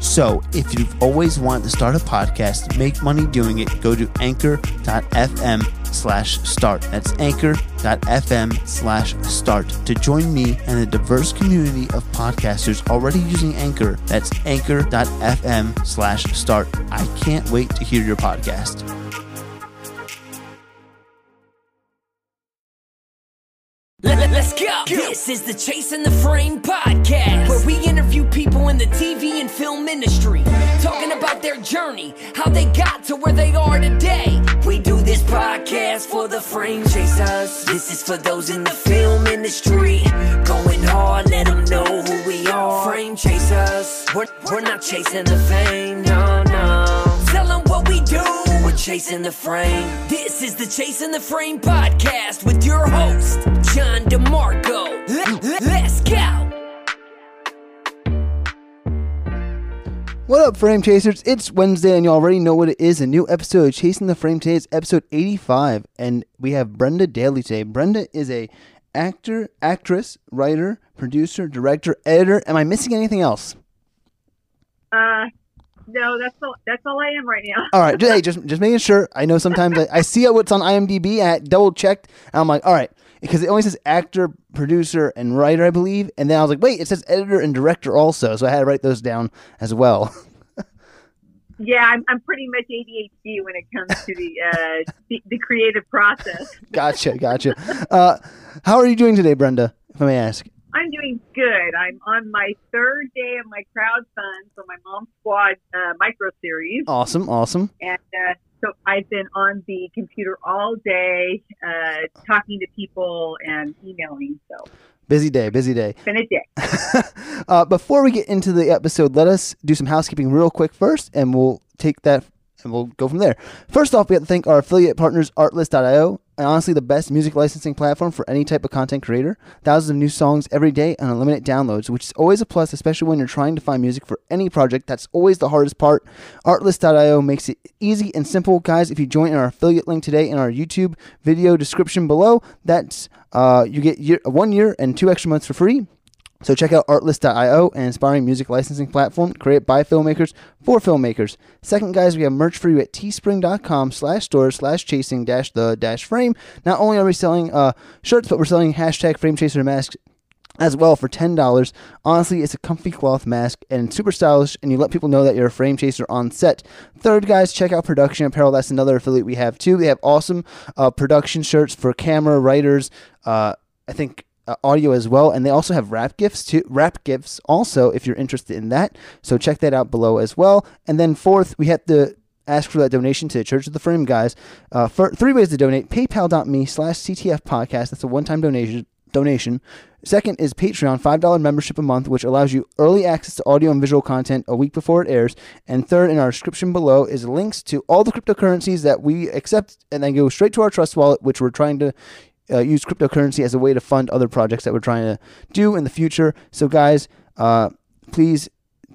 So, if you've always wanted to start a podcast, make money doing it, go to anchor.fm slash start. That's anchor.fm slash start to join me and a diverse community of podcasters already using Anchor. That's anchor.fm slash start. I can't wait to hear your podcast. Let, us This is the Chasing the Frame podcast, where we interview people in the TV and film industry, talking about their journey, how they got to where they are today. We do this podcast for the frame chasers. This is for those in the film industry, going hard. Let them know who we are. Frame chasers. We're, we're not chasing the fame, no, no. Tell them what we do. We're chasing the frame. This is the Chasing the Frame podcast with your host, John DeMarco. Let, let's go. What up, Frame Chasers? It's Wednesday, and you already know what it is. A new episode of Chasing the Frame today is episode 85, and we have Brenda Daly today. Brenda is a actor, actress, writer, producer, director, editor. Am I missing anything else? Uh, no, that's all. That's all I am right now. All right, hey, just just making sure. I know sometimes I, I see what's on IMDb, and I double checked, and I'm like, all right, because it only says actor, producer, and writer, I believe, and then I was like, wait, it says editor and director also, so I had to write those down as well. Yeah, I'm, I'm pretty much ADHD when it comes to the uh, the, the creative process. gotcha, gotcha. Uh, how are you doing today, Brenda? If I may ask. I'm doing good. I'm on my third day of my crowd fund for my mom squad uh, micro series, Awesome, awesome. and uh, so I've been on the computer all day, uh, talking to people and emailing. So Busy day, busy day. it's been a day. uh, before we get into the episode, let us do some housekeeping real quick first, and we'll take that and we'll go from there. First off, we have to thank our affiliate partners, Artlist.io, and honestly the best music licensing platform for any type of content creator. Thousands of new songs every day and unlimited downloads, which is always a plus, especially when you're trying to find music for any project. That's always the hardest part. Artlist.io makes it easy and simple. Guys, if you join our affiliate link today in our YouTube video description below, that's uh, you get year, one year and two extra months for free. So check out Artlist.io, an inspiring music licensing platform created by filmmakers for filmmakers. Second, guys, we have merch for you at teespring.com slash store slash chasing dash the dash frame. Not only are we selling uh, shirts, but we're selling hashtag frame chaser masks as well for $10. Honestly, it's a comfy cloth mask and super stylish, and you let people know that you're a frame chaser on set. Third, guys, check out Production Apparel. That's another affiliate we have too. They have awesome uh, production shirts for camera, writers, uh, I think uh, audio as well, and they also have wrap gifts too. Wrap gifts also, if you're interested in that. So check that out below as well. And then fourth, we have to ask for that donation to the Church of the Frame guys. Uh, for three ways to donate: PayPal.me slash CTF podcast. That's a one-time donation. Donation. Second is Patreon, $5 membership a month, which allows you early access to audio and visual content a week before it airs. And third, in our description below, is links to all the cryptocurrencies that we accept and then go straight to our trust wallet, which we're trying to uh, use cryptocurrency as a way to fund other projects that we're trying to do in the future. So, guys, uh, please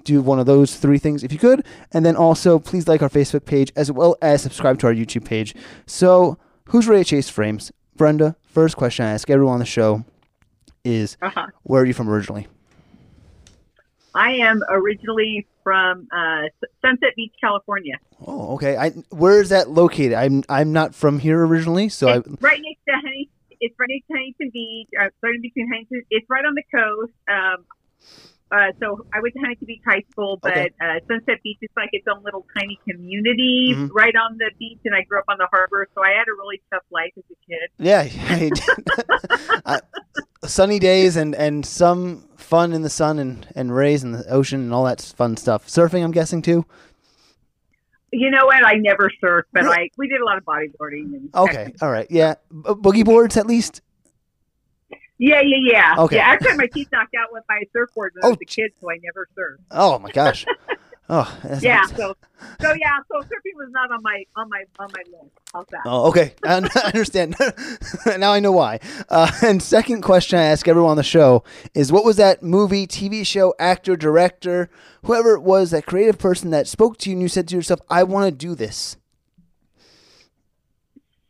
do one of those three things if you could. And then also, please like our Facebook page as well as subscribe to our YouTube page. So, who's ready to chase frames? Brenda, first question I ask everyone on the show is Uh-huh. where are you from originally? I am originally from uh, Sunset Beach, California. Oh, okay. I where is that located? I'm I'm not from here originally, so I right next to Honey. It's right next to Huntington Beach. Uh, right between Huntington. It's right on the coast. Um, uh, so I went to Huntington Beach High School, but Okay. uh, Sunset Beach is like its own little tiny community Mhm. right on the beach, and I grew up on the harbor, so I had a really tough life as a kid. Yeah. I- sunny days and and some fun in the sun and and rays in the ocean and all that fun stuff. Surfing, I'm guessing too. You know what? I never surfed, but Really? I we did a lot of bodyboarding. And Okay, all right, yeah, B- boogie boards at least. Yeah, yeah, yeah. Okay. Yeah, actually, had my teeth knocked out with my surfboard when I Oh, was a kid, so I never surfed. Oh my gosh. Oh, that's Yeah, so so yeah, so surfing was not on my on my on my list. How's that? Oh, okay. I I understand. now I know why. Uh, and second question I ask everyone on the show is what was that movie, TV show, actor, director, whoever it was, that creative person that spoke to you and you said to yourself, I want to do this?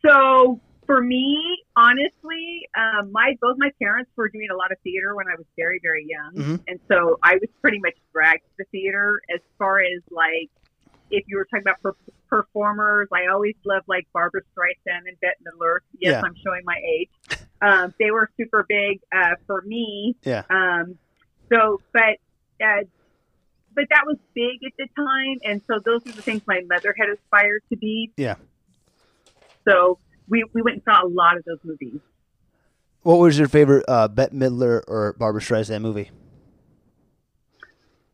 So for me, honestly, um, my both my parents were doing a lot of theater when I was very very young, Mhm. and so I was pretty much dragged to the theater. As far as like, if you were talking about per- performers, I always loved like Barbra Streisand and Bette Midler. Yes, Yeah. I'm showing my age. Um, they were super big uh, for me. Yeah. Um, so, but. Uh, but that was big at the time, and so those are the things my mother had aspired to be. Yeah. So we, we went and saw a lot of those movies. What was your favorite uh, Bette Midler or Barbra Streisand movie?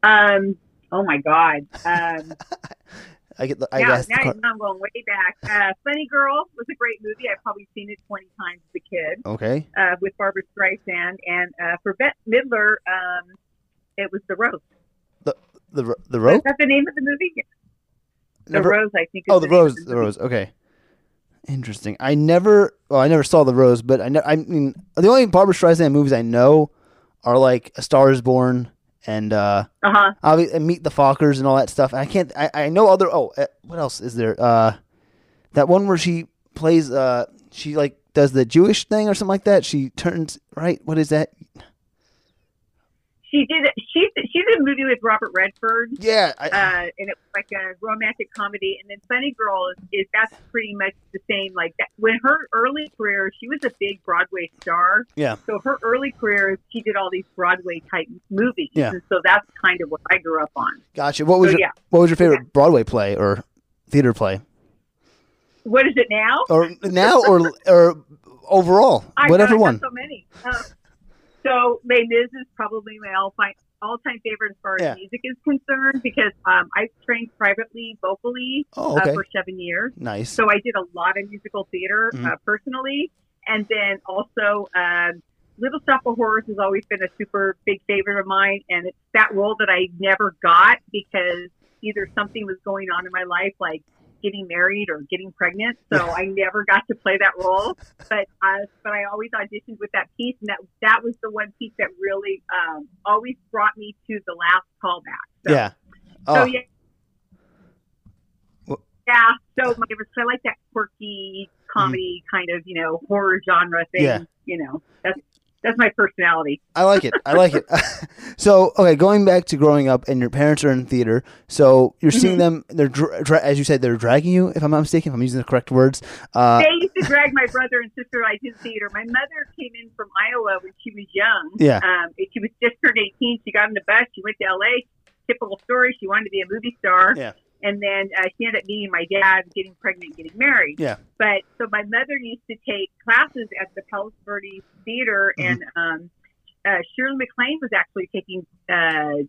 Um, oh my God. Um, I get. The, I yeah, the now, I'm going way back. Uh, Funny Girl was a great movie. I've probably seen it 20 times as a kid okay. uh, with Barbra Streisand. And uh, for Bette Midler, um, it was The Rose. The ro- the Is that the name of the movie? The Never- Rose, I think. Oh, the of rose. the The rose. Okay. Interesting. I never. Well, I never saw the rose, but I. Ne- I mean, the only Barbra Streisand movies I know are like A Star Is Born and uh, Uh-huh. obvi- and Meet the Fockers and all that stuff. I can't. I, I know other. Oh, uh, what else is there? Uh, that one where she plays. Uh, she like does the Jewish thing or something like that. She turns right. What is that? She did. She she did a movie with Robert Redford. Yeah. I, uh, and it was like a romantic comedy. And then Funny Girl is, is that's pretty much the same. Like that, when her early career, she was a big Broadway star. Yeah. So her early career, she did all these Broadway type movies. Yeah. And so that's kind of what I grew up on. gotcha. What was So your yeah, What was your favorite Broadway play or theater play, what is it now? or now or or overall, I whatever one? So many. Uh, so Les Mis is probably my all time all time favorite as far as Yeah. music is concerned because um, I trained privately vocally Oh, okay. uh, for seven years. Nice. So I did a lot of musical theater Mhm. uh, personally, and then also um, Little Shop of Horrors has always been a super big favorite of mine, and it's that role that I never got because either something was going on in my life, like getting married or getting pregnant, so I never got to play that role. But uh, but I always auditioned with that piece, and that that was the one piece that really um, always brought me to the last callback. So, yeah. so Oh, yeah. Wha- Yeah. So my. So I like that quirky comedy kind of you know horror genre thing. Yeah. You know that's that's my personality. I like it. I like it. so, okay, going back to growing up, and your parents are in theater, so you're seeing them. They're dra- as you said, they're dragging you. If I'm not mistaken, if I'm using the correct words. Uh, they used to drag my brother and sister. I did theater. My mother came in from Iowa when she was young. Yeah. Um, and she was just turned 18. She got in the bus. She went to LA. Typical story. She wanted to be a movie star. Yeah. And then uh, she ended up meeting my dad, getting pregnant, getting married. Yeah. But so my mother used to take classes at the Palos Verdes Theater, Mhm. and um, uh, Shirley MacLaine was actually taking uh,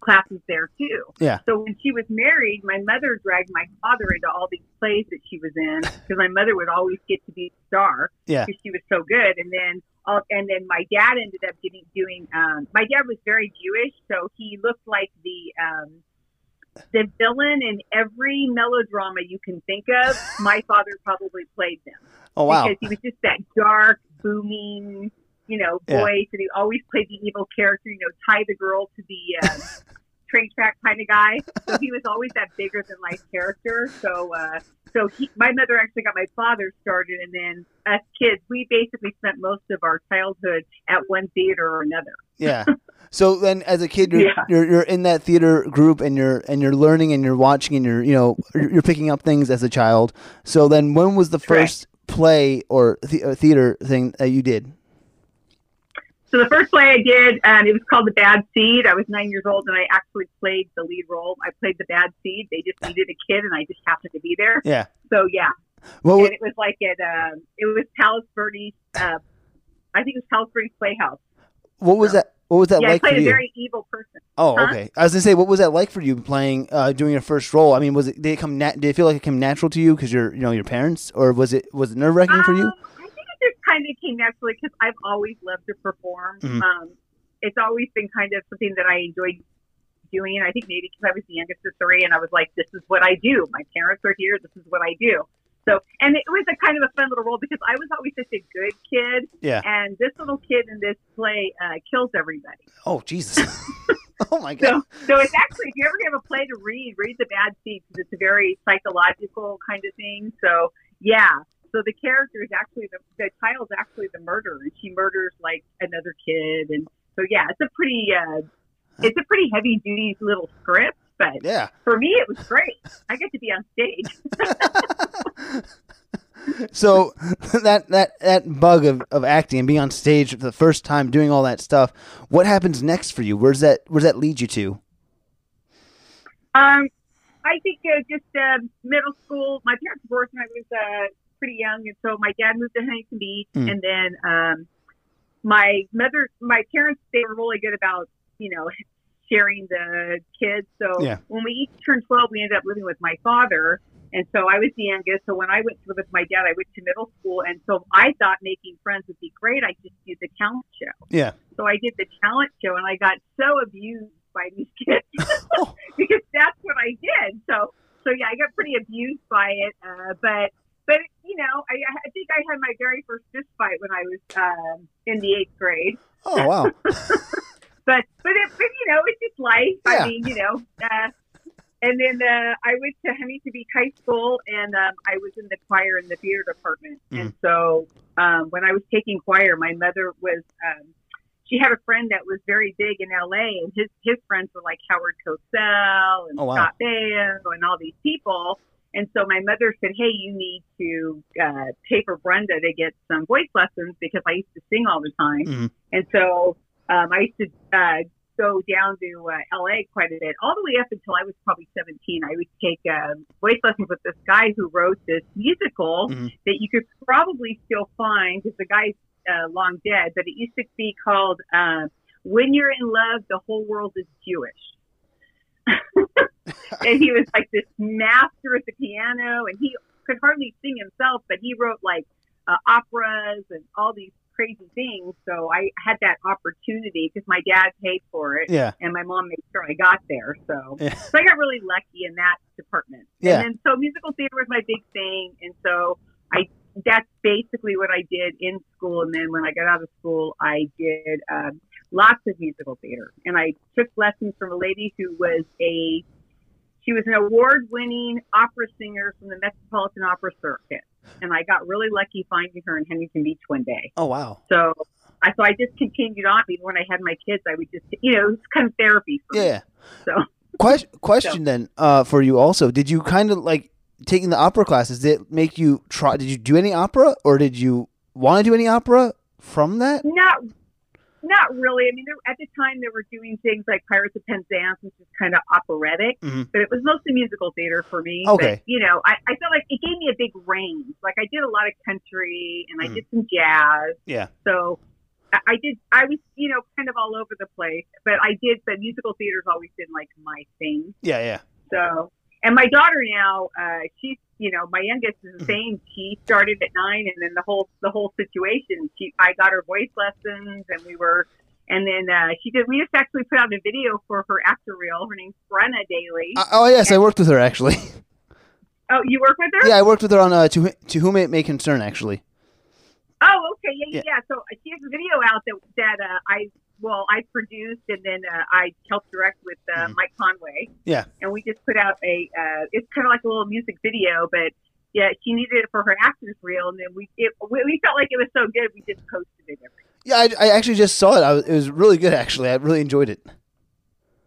classes there too. Yeah. So when she was married, my mother dragged my father into all these plays that she was in because my mother would always get to be a star Yeah. because she was so good. And then all, and then my dad ended up getting doing. Um, my dad was very Jewish, so he looked like the. Um, the villain in every melodrama you can think of, my father probably played them oh wow. because he was just that dark, booming, you know, Yeah. voice, and he always played the evil character, you know, tie the girl to the uh, train track kind of guy. So he was always that bigger than life character. So, uh, so he, my mother actually got my father started, and then us kids, we basically spent most of our childhood at one theater or another. Yeah. So then, as a kid, you're, Yeah. you're you're in that theater group, and you're and you're learning, and you're watching, and you're you know you're picking up things as a child. So then, when was the Correct. first play or the, uh, theater thing that you did? So the first play I did, um, it was called The Bad Seed. I was nine years old, and I actually played the lead role. I played the Bad Seed. They just needed a kid, and I just happened to be there. Yeah. So yeah, Well, and it was like at um, it was Palos Verdes. Uh, I think it was Palos Verdes Playhouse. what was that? What was that yeah, I like for played a very evil person. oh, huh? okay. I was gonna say, what was that like for you playing, uh, doing your first role? I mean, was it did it come? Nat- did it feel like it came natural to you because you're, you know, your parents, or was it was it nerve wracking for you? Um, I think it just kind of came naturally because I've always loved to perform. Mhm. Um, it's always been kind of something that I enjoyed doing. I think maybe because I was the youngest of three and I was like, this is what I do. My parents are here. This is what I do. So, and it was a kind of a fun little role because I was always such a good kid. Yeah. And this little kid in this play uh, kills everybody. Oh Jesus. oh my god. So, so it's actually, if you ever have a play to read, read The Bad Seed because it's a very psychological kind of thing. So, yeah. So the character is actually the, the is actually the murderer, and she murders like another kid, and so yeah, it's a pretty, uh, it's a pretty heavy duty little script, but Yeah. for me it was great. I get to be on stage. so that that that bug of, of acting and being on stage for the first time doing all that stuff what happens next for you where's that where's that lead you to Um, I think uh, just uh, middle school. My parents divorced when I was uh, pretty young, and so my dad moved to Huntington Beach, Mm. and then um, my mother, my parents, they were really good about you know sharing the kids. So Yeah. when we each turned twelve, we ended up living with my father. And so I was the youngest. So when I went to live with my dad, I went to middle school. And so I thought making friends would be great. I just do the talent show. yeah So I did the talent show and I got so abused by these kids Oh. because that's what I did. So, so yeah, I got pretty abused by it. Uh, but, but you know, I, I think I had my very first fist fight when I was um, in the eighth grade. oh wow But, but, it, but you know, it's just life. Yeah. I mean, you know. Uh, and then uh, I went to Huntington Beach High School, and um, I was in the choir in the theater department. Mm. And so um, when I was taking choir, my mother was um, she had a friend that was very big in LA, and his his friends were like Howard Cosell and Oh, wow. Scott Baio and all these people. And so my mother said, "Hey, you need to uh, pay for Brenda to get some voice lessons because I used to sing all the time." Mhm. And so um, I used to uh, go down to uh, LA quite a bit, all the way up until I was probably 17. I would take uh, voice lessons with this guy who wrote this musical Mhm. that you could probably still find because the guy's uh, long dead, but it used to be called uh, "When You're in Love, the Whole World is Jewish." and he was like this master at the piano, and he could hardly sing himself, but he wrote like uh, operas and all these crazy things. So I had that opportunity because my dad paid for it, yeah and my mom made sure I got there. So, Yeah. so I got really lucky in that department. Yeah. And then so musical theater was my big thing, and so I that's basically what I did in school. And then when I got out of school, I did um, lots of musical theater, and I took lessons from a lady who was a she was an award-winning opera singer from the Metropolitan Opera Circuit, and I got really lucky finding her in Huntington Beach one day. oh wow. So I so I just continued on. Even when I had my kids, I would just you know it's kind of therapy for me. yeah. So. Question question then uh for you also. Did you kind of like taking the opera classes did it make you try did you do any opera or did you want to do any opera from that? Not not really. I mean, there, at the time they were doing things like Pirates of Penzance, which is kind of operatic, Mhm. but it was mostly musical theater for me. Okay. But, you know, I, I felt like it gave me a big range. Like I did a lot of country and I Mhm. did some jazz. Yeah. So I, I did. I was, you know, kind of all over the place. But I did. But musical theater's always been like my thing. yeah yeah So, and my daughter now, uh, she's, you know, my youngest is the Mhm. same. She started at nine, and then the whole the whole situation. She, I got her voice lessons, and we were, and then uh, she did. We just actually put out a video for her after reel. Her name's Brenna Daly. Uh, oh yes i worked with her actually oh, you work with her? yeah i worked with her on uh, to, to whom it may concern actually Oh, okay, yeah, Yeah. yeah. So uh, she has a video out that that uh, I well I produced, and then uh, I helped direct with uh, Mhm. Mike Conway. Yeah. and we just put out a. Uh, it's kind of like a little music video, but yeah, she needed it for her actors reel, and then we it, we, felt like it was so good, we just posted it. Every. yeah i, I actually just saw it I was, it was really good actually i really enjoyed it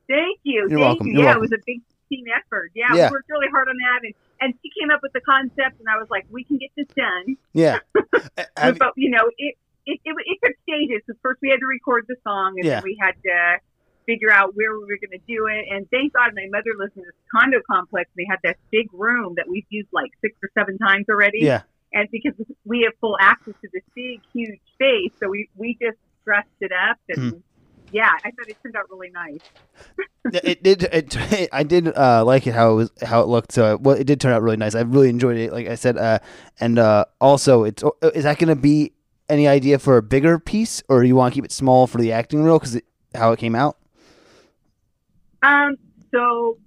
Thank you, You're thank welcome, you. you're yeah, welcome. it was a big team effort. Yeah, Yeah. we worked really hard on that, and and she came up with the concept, and I was like, we can get this done. yeah but you know, it it, it, it took stages. So first, we had to record the song, and Yeah. then we had to figure out where we were going to do it. And thank God, my mother lives in this condo complex. And they had this big room that we've used like six or seven times already. Yeah. And because we have full access to this big, huge space, so we we just dressed it up, and Hmm. yeah, I thought it turned out really nice. it did. It, I did uh, like it how it was how it looked. So well, it did turn out really nice. I really enjoyed it. Like I said, uh, and uh, also, it's is that going to be any idea for a bigger piece, or you want to keep it small for the acting role because how it came out? Um, so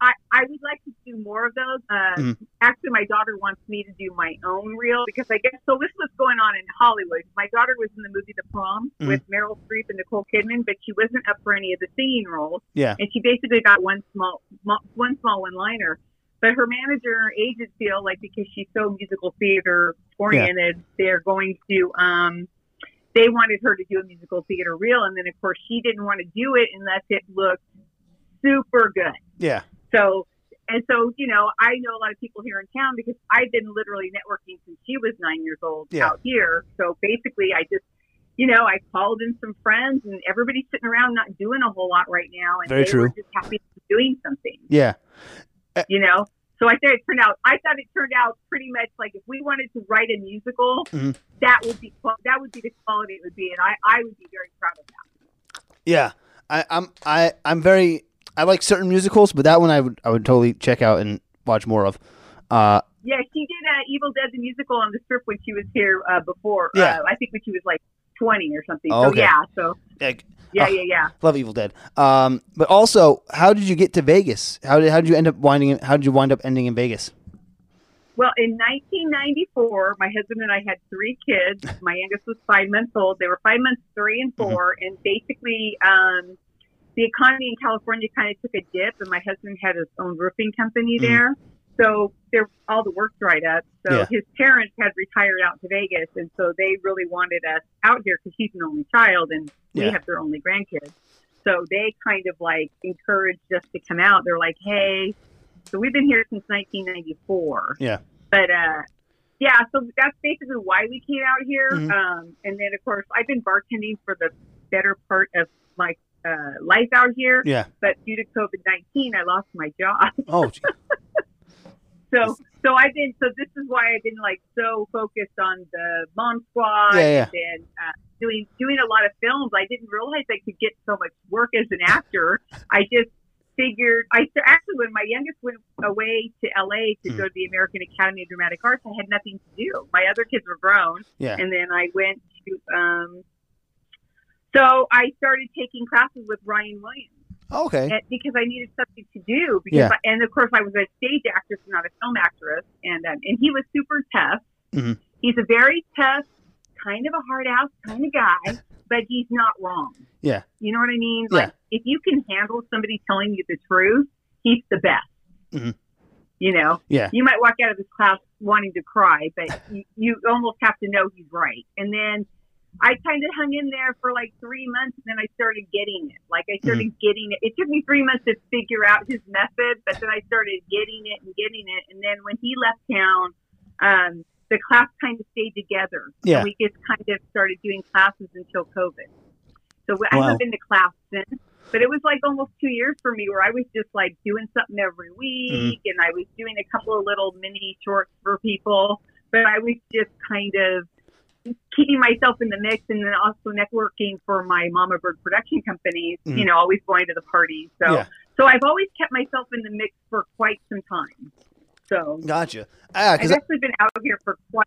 I, I would like to do more of those. Uh, Mhm. Actually, my daughter wants me to do my own reel because I guess so. This was going on in Hollywood. My daughter was in the movie The Prom Mhm. with Meryl Streep and Nicole Kidman, but she wasn't up for any of the singing roles, Yeah. and she basically got one small one small one liner. But her manager and agent feel like because she's so musical theater oriented, they're going to um, they wanted her to do a musical theater reel, and then of course she didn't want to do it unless it looked super good. Yeah. So, and so, you know, I know a lot of people here in town because I've been literally networking since she was nine years old Yeah. out here. So basically, I just, you know, I called in some friends and everybody's sitting around not doing a whole lot right now. And Very they true. were just happy to be doing something, Yeah. You know? So I thought it turned out, I thought it turned out pretty much like if we wanted to write a musical, Mhm. that would be, that would be the quality it would be. And I, I would be very proud of that. Yeah. I, I'm I I'm very I like certain musicals, but that one I would I would totally check out and watch more of. Uh, Yeah, she did uh, Evil Dead the musical on the strip when she was here uh, before. Yeah. Uh, I think when she was like 20 or something. Oh, so yeah, so like, yeah, Oh. yeah, yeah. love Evil Dead. Um, but also, how did you get to Vegas? How did how did you end up winding? How did you wind up ending in Vegas? Well, in 1994, my husband and I had three kids. My youngest was five months old. They were five months, three, and 4 Mm-hmm. And basically, um, the economy in California kind of took a dip, and my husband had his own roofing company Mhm. there. So there, all the work dried up. So Yeah. his parents had retired out to Vegas, and so they really wanted us out here because he's an only child, and we have their only grandkids. So they kind of like encouraged us to come out. They're like, "Hey," so we've been here since 1994. Yeah. But uh, yeah, so that's basically why we came out here. Mhm. Um, and then of course I've been bartending for the better part of my uh, life out here. Yeah. But due to COVID 19, I lost my job. Oh. So so I've been so this is why I've been like so focused on the Mom Squad Yeah, yeah. and uh, doing doing a lot of films. I didn't realize I could get so much work as an actor. I just figured I actually when my youngest went away to LA to Mm. go to the American Academy of Dramatic Arts, I had nothing to do. My other kids were grown, Yeah. and then I went to um. So I started taking classes with Ryan Williams okay. and, because I needed something to do. Because Yeah. I, and of course I was a stage actress, not a film actress, and um, and he was super tough. Mhm. He's a very tough, kind of a hard ass kind of guy, but he's not wrong. Yeah. you know what I mean. Yeah. Like if you can handle somebody telling you the truth, he's the best. Mhm. You know, Yeah. you might walk out of this class wanting to cry, but you, you almost have to know he's right. And then I kind of hung in there for like three months, and then I started getting it. Like I started Mm-hmm. getting it. It took me three months to figure out his method, but then I started getting it and getting it. And then when he left town, um, the class kind of stayed together. Yeah. And we just kind of started doing classes until COVID. So I Wow. haven't been to class since. But it was like almost two years for me where I was just like doing something every week Mm-hmm. and I was doing a couple of little mini shorts for people. But I was just kind of keeping myself in the mix and then also networking for my Mama Bird production companies, Mhm. you know, always going to the parties. So Yeah. so I've always kept myself in the mix for quite some time. So Gotcha. Ah, I've actually been out here for quite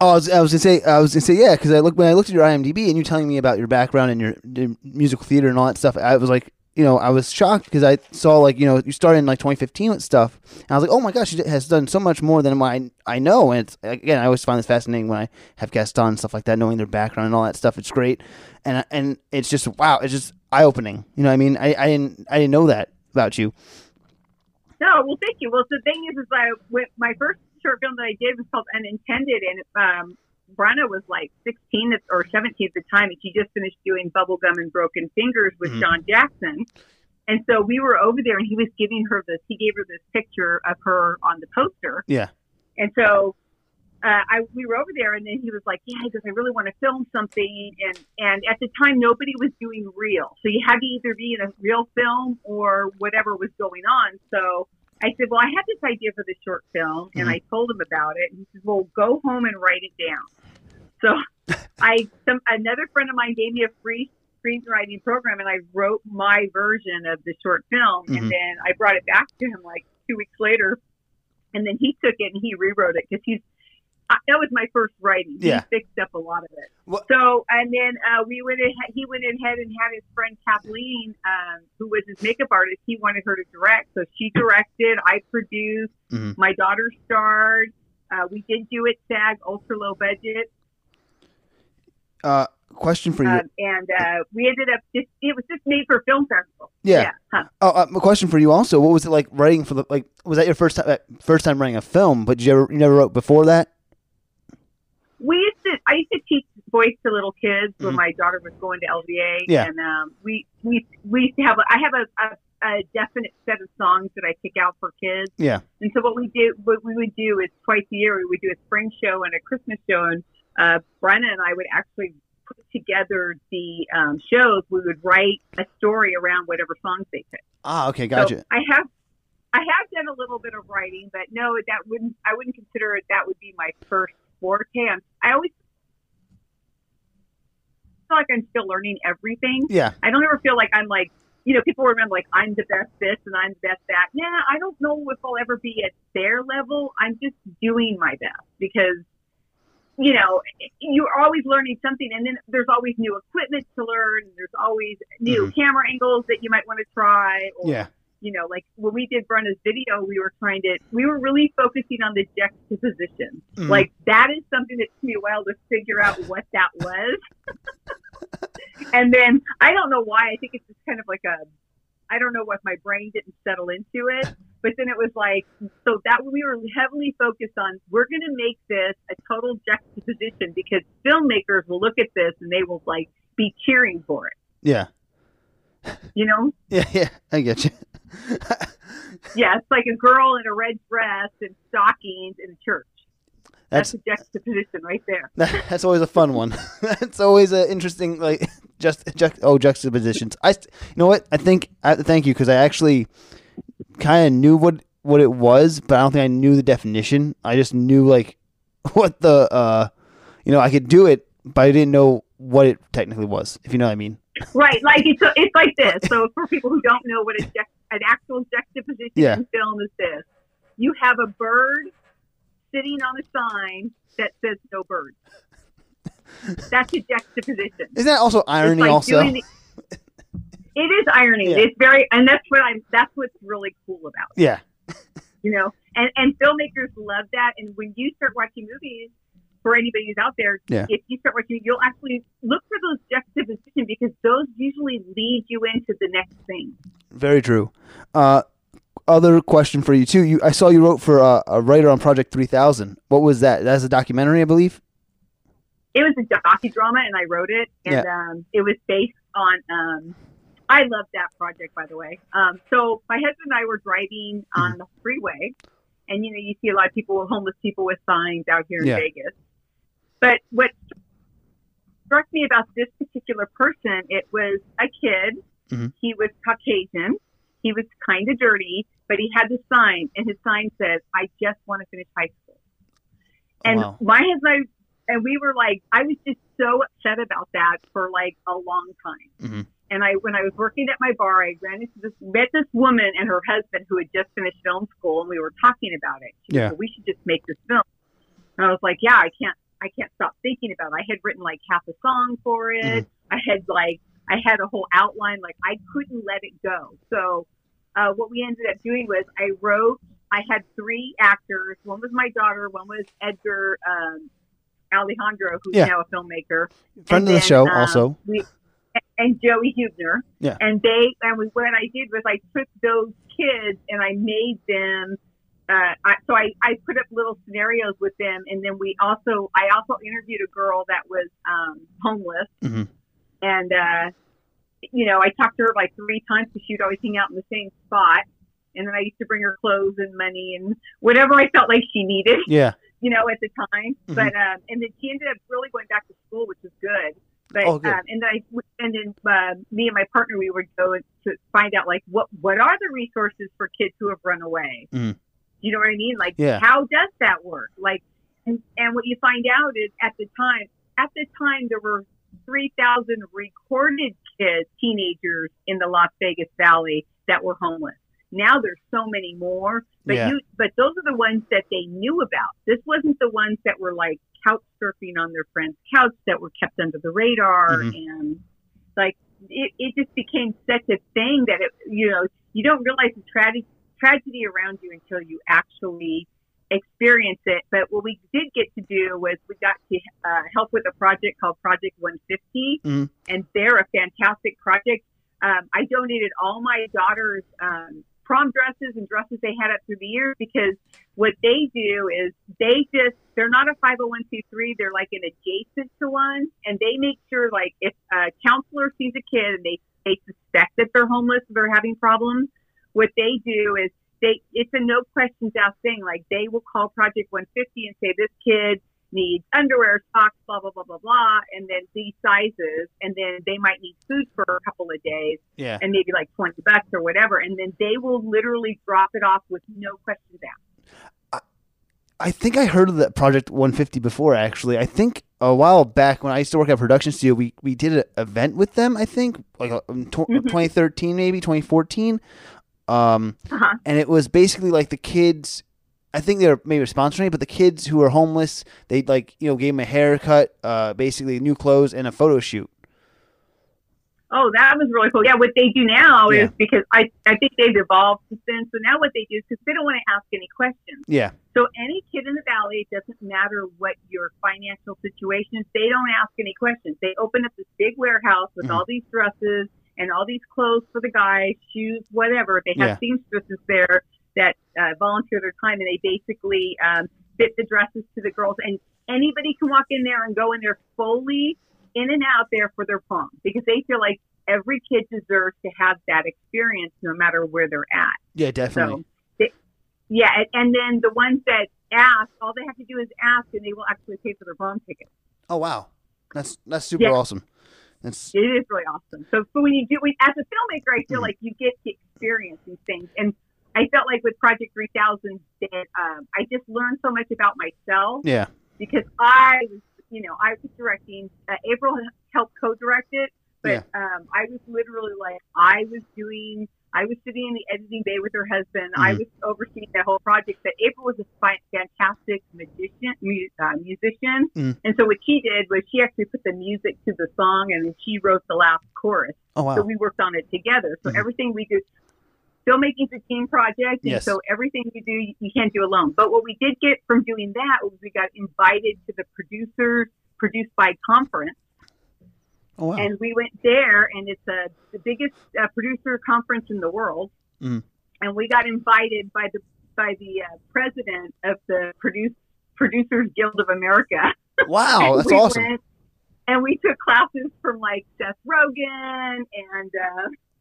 oh, I was, I was gonna say I was gonna say yeah because I look when I looked at your IMDb and you telling me about your background and your, your musical theater and all that stuff. I was like, you know, I was shocked because I saw like you know you started in like 2015 with stuff, and I was like, oh my gosh, she has done so much more than I I know. And it's again, I always find this fascinating when I have guests on and stuff like that, knowing their background and all that stuff. It's great, and and it's just wow, it's just eye opening. You know, I mean, I, I didn't I didn't know that about you. No, well, thank you. Well, the thing is, is I my first short film that I did was called Unintended, and um, Brenna was like 16 or 17 at the time, and she just finished doing Bubblegum and Broken Fingers with Mhm. John Jackson. And so we were over there, and he was giving her this. He gave her this picture of her on the poster. Yeah. And so uh, I we were over there, and then he was like, "Yeah," he goes, "I really want to film something," and and at the time nobody was doing real, so you had to either be in a real film or whatever was going on. So I said, "Well, I had this idea for this short film," and I told him about it, and he says, "Well, go home and write it down." So I some another friend of mine gave me a free screenwriting program, and I wrote my version of the short film, Mhm. and then I brought it back to him like two weeks later, and then he took it and he rewrote it because he's I, that was my first writing. Yeah. He fixed up a lot of it. What- So, and then uh, we went ahead, he went ahead and had his friend Kathleen, um, who was his makeup artist. He wanted her to direct, so she directed. I produced. Mhm. My daughter starred. Uh, we did do it SAG, ultra low budget, Uh, question for you. um, and uh, we ended up just it was just made for film festival. yeah. Huh. Oh, uh, a question for you also. What was it like writing for the like? Was that your first time? uh, First time writing a film? But did you ever you never wrote before that? We used to I used to teach voice to little kids when Mhm. my daughter was going to LVA Yeah. and um, we we we used to have a, I have a, a, a definite set of songs that I pick out for kids Yeah. and so what we do what we would do is twice a year we would do a spring show and a Christmas show and uh, Brenna and I would actually put together the um, shows we would write a story around whatever songs they picked Ah, okay, gotcha. so I have I have done a little bit of writing, but no, that wouldn't I wouldn't consider it that would be my first I'm, I always feel like I'm still learning everything. yeah. I don't ever feel like I'm like you know, people remember like I'm the best this and I'm the best that. Yeah, I don't know if I'll ever be at their level. I'm just doing my best because you know, you're always learning something and then there's always new equipment to learn. There's always new mm-hmm. camera angles that you might want to try or Yeah. You know, like when we did Brenna's video, we were trying to, we were really focusing on the juxtaposition. Mhm. Like that is something that took me a while to figure out what that was. and then I don't know why. I think it's just kind of like a, I don't know what my brain didn't settle into it. But then it was like, so that we were heavily focused on, we're going to make this a total juxtaposition because filmmakers will look at this and they will like be cheering for it. Yeah. You know, Yeah. Yeah. I get you. Yeah, it's like a girl in a red dress and stockings in a church. That's, That's a juxtaposition right there. that's always a fun one. that's always an interesting like just just oh juxtapositions. I you know what I think I thank you because I actually kind of knew what what it was, but I don't think I knew the definition. I just knew like what the uh you know I could do it, but I didn't know what it technically was. If you know what I mean. Right, like it's it's like this. So for people who don't know what a an actual juxtaposition Yeah. in film is this: you have a bird sitting on a sign that says no birds. That's a juxtaposition. Isn't that also irony? like also, the- it is irony. Yeah. It's very, and that's what I'm. That's what's really cool about. it. yeah, you know and and filmmakers love that and when you start watching movies for anybody who's out there Yeah. if you start watching you'll actually look for those juxtaposition because those usually lead you into the next thing very true. Uh, other question for you too. You I saw you wrote for uh, a writer on Project Three Thousand. What was that? That's a documentary, I believe. it was a docudrama and i wrote it and um, it was based on um, i love that project by the way um, so my husband and i were driving on the freeway and you know you see a lot of people homeless people with signs out here in Yeah. vegas but what struck me about this particular person it was a kid Mhm. he was caucasian he was kind of dirty but he had the sign and his sign says i just want to finish high school and Wow. my husband and and we were like, I was just so upset about that for like a long time. Mhm. And I, when I was working at my bar, I ran into this, met this woman and her husband who had just finished film school, and we were talking about it. She Yeah. said, we should just make this film. And I was like, yeah, I can't, I can't stop thinking about it. I had written like half a song for it. Mhm. I had like, I had a whole outline. Like I couldn't let it go. So, uh, what we ended up doing was I wrote. I had three actors. One was my daughter. One was Edgar um, Alejandro, who's Yeah. now a filmmaker. Friend And of the show, um, also. We, and Joey Hubner. Yeah. And they and we, what I did was I took those kids and I made them. Uh, I, so I, I put up little scenarios with them, and then we also I also interviewed a girl that was um, homeless, Mhm. and uh, you know I talked to her like three times because she'd always hang out in the same spot, and then I used to bring her clothes and money and whatever I felt like she needed Yeah. you know, at the time. Mhm. But um, and then she ended up really going back to school, which was good. But Oh, good. Um, and then I and then uh, me and my partner we would go to find out like what what are the resources for kids who have run away. Mhm. You know what I mean? Like Yeah. how does that work? Like and, and what you find out is at the time at the time there were three thousand recorded kids teenagers in the Las Vegas Valley that were homeless. Now there's so many more, but Yeah. you but those are the ones that they knew about. This wasn't the ones that were like couch surfing on their friend's couch that were kept under the radar Mhm. and like it, it just became such a thing that it you know you don't realize the tragedy tragedy around you until you actually experience it. But what we did get to do was we got to uh, help with a project called Project 150, Mhm. and they're a fantastic project. Um, I donated all my daughter's um, prom dresses and dresses they had up through the years because what they do is they just they're not a 501c3 they're like an adjacent to one and they make sure like if a counselor sees a kid and they they suspect that they're homeless or they're having problems what they do is they it's a no questions asked thing like they will call project 150 and say this kid needs underwear socks blah blah blah blah blah and then these sizes and then they might need food for a couple of days Yeah. and maybe like 20 bucks or whatever. And then they will literally drop it off with no questions asked. I think I heard of that Project 150 before. Actually, I think a while back when I used to work at a production studio, we we did an event with them. I think like in tw- Mhm. 2013, maybe 2014. Um, Uh-huh. and it was basically like the kids. I think they were maybe sponsoring it, but the kids who were homeless, they like you know gave them a haircut, uh, basically new clothes and a photo shoot. Oh, that was really cool. Yeah, what they do now Yeah. is because I, I think they've evolved since then. So now what they do is because they don't want to ask any questions. Yeah, So any kid in the valley, it doesn't matter what your financial situation is, they don't ask any questions. They open up this big warehouse with Mhm. all these dresses and all these clothes for the guys, shoes, whatever. They have seamstresses there that uh, volunteer their time, and they basically um, fit the dresses to the girls. And anybody can walk in there and go in there fully in and out there for their prom because they feel like every kid deserves to have that experience no matter where they're at. yeah, definitely. So, they, yeah, and, and then the ones that ask, all they have to do is ask, and they will actually pay for their prom ticket. oh wow, that's that's super Yeah. awesome. That's It is really awesome. So, so when you do, when, as a filmmaker, I feel Mhm. like you get to experience these things, and I felt like with Project 3000 that um, I just learned so much about myself yeah, because I was, you know, I was directing. Uh, April helped co-direct it, but um, I was literally like, I was doing. I was sitting in the editing bay with her husband. I Mhm. was overseeing that whole project. But April was a fantastic magician, mu- uh, musician, Mhm. and so what she did was she actually put the music to the song, and then she wrote the last chorus. oh wow, So we worked on it together. So Mhm. everything we do, filmmaking's a team project, and Yes. so everything you do, you, you can't do alone. But what we did get from doing that was we got invited to the producers produced by conference, oh wow, and we went there, and it's a, the biggest uh, producer conference in the world, Mhm. and we got invited by the by the uh, president of the produce, Producers Guild of America. wow, And that's we awesome. went- and we took classes from like Seth Rogen and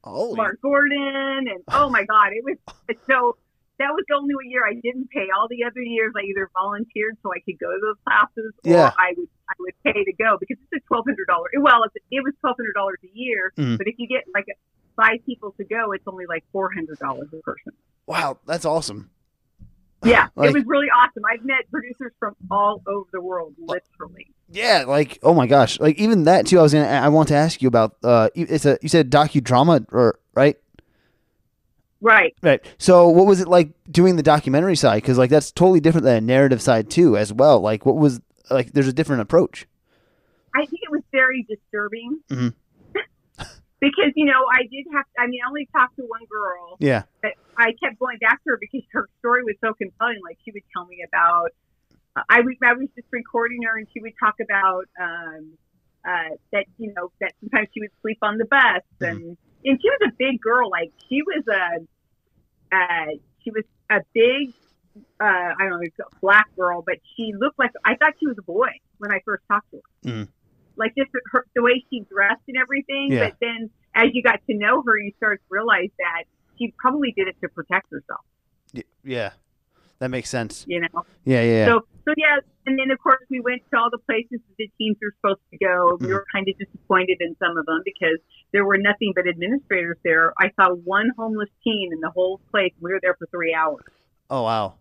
uh, Mark Gordon, and oh my God, it was so. That was the only year I didn't pay. All the other years, I either volunteered so I could go to those classes, or Yeah. I would I would pay to go because it's a twelve hundred dollars. Well, it's, it was twelve hundred dollars a year, Mhm. but if you get like five people to go, it's only like four hundred dollars a person. wow, that's awesome. Yeah, Like- it was really awesome. I've met producers from all over the world, literally. Yeah, like oh my gosh, like even that too. I was gonna, I want to ask you about. Uh, it's a you said docudrama or right? Right. Right. So what was it like doing the documentary side? Because like that's totally different than a narrative side too, as well. Like what was like? There's a different approach. I think it was very disturbing Mhm. because you know I did have. I mean, I only talked to one girl, Yeah. but I kept going back to her because her story was so compelling. Like she would tell me about. I was I was just recording her, and she would talk about um, uh, that you know that sometimes she would sleep on the bus, and and she was a big girl. Like she was a uh, she was a big. Uh, I don't know, black girl, but she looked like I thought she was a boy when I first talked to her Mm. like just her, the way she dressed and everything. Yeah. But then as you got to know her, you start to realize that she probably did it to protect herself. Yeah. That makes sense. You know. Yeah, yeah. So so yeah, and then of course we went to all the places that the teams were supposed to go. We Mhm. were kind of disappointed in some of them because there were nothing but administrators there. I saw one homeless teen in the whole place. We were there for three hours. oh wow.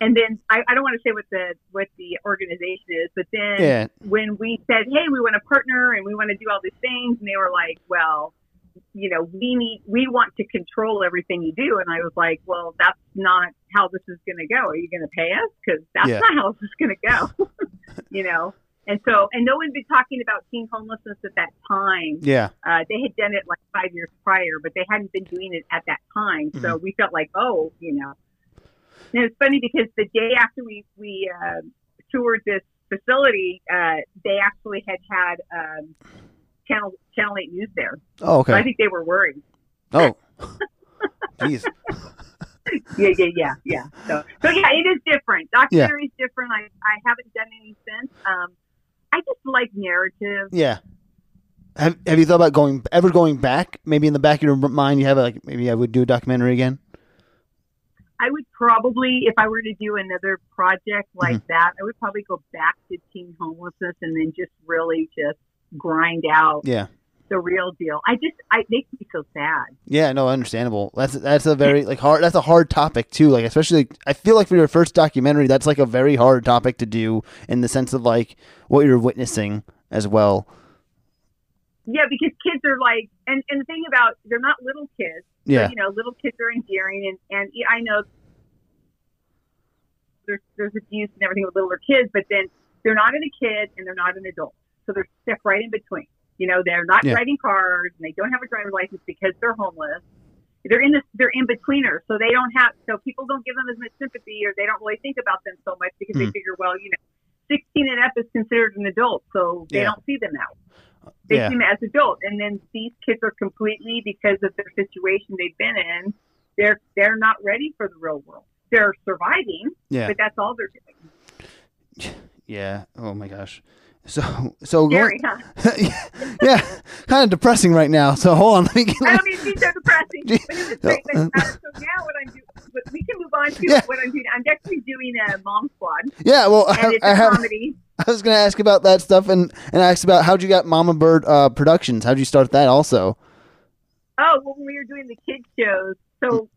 And then I, I don't want to say what the what the organization is, but then Yeah. when we said, "Hey, we want to partner and we want to do all these things," and they were like, "Well, you know, we need we want to control everything you do," and I was like, "Well, that's not how this is going to go. Are you going to pay us? Because that's Yeah. not how this is going to go." you know. And so, and no one had been talking about teen homelessness at that time. Yeah. Uh, they had done it like five years prior, but they hadn't been doing it at that time. Mm-hmm. So we felt like, oh, you know. And it's funny because the day after we we uh, toured this facility, uh, they actually had had um, Channel Channel Eight News there. Oh, So I think they were worried. Oh. Jeez. Yeah, yeah, yeah, yeah. So, so yeah, it is different. Documentary's different. I I haven't done any since. Um, I just like narrative. Yeah. Have Have you thought about going ever going back? Maybe in the back of your mind, you have like maybe I would do a documentary again. I would probably, if I were to do another project like Mm-hmm. that, I would probably go back to teen homelessness and then just really just grind out Yeah. the real deal. I just, I it makes me so sad. Yeah, no, understandable. That's that's a very like hard. That's a hard topic too. Like especially, I feel like for your first documentary, that's like a very hard topic to do in the sense of like what you're witnessing as well. Yeah, because kids are like, and, and the thing about, they're not little kids. Yeah, So, you know, little kids are endearing, and and I know there's there's abuse and everything with littler kids, but then they're not in a kid and they're not an adult, so they're stuck right in between. You know, they're not Yeah. driving cars and they don't have a driver's license because they're homeless. They're in this, they're in betweeners, so they don't have, so people don't give them as much sympathy or they don't really think about them so much because they Mhm. figure, well, you know, 16 and up is considered an adult, so they Yeah. don't see them now they Yeah. see them as adults. And then these kids are completely because of their situation they've been in, they're they're not ready for the real world. They're surviving, yeah, but that's all they're doing. yeah. Oh my gosh. So so Scary, going, huh? yeah, kind of depressing right now. So hold on, let me get. I don't mean to be so depressing, but it was great. But, uh, so now what I'm doing, we can move on to Yeah. what I'm doing. I'm actually doing a Mom Squad, Yeah, well, I, I have. comedy. I was gonna ask about that stuff and and ask about how'd you got Mama Bird uh, Productions? How'd you start that also? Oh, well, when we were doing the kids shows, so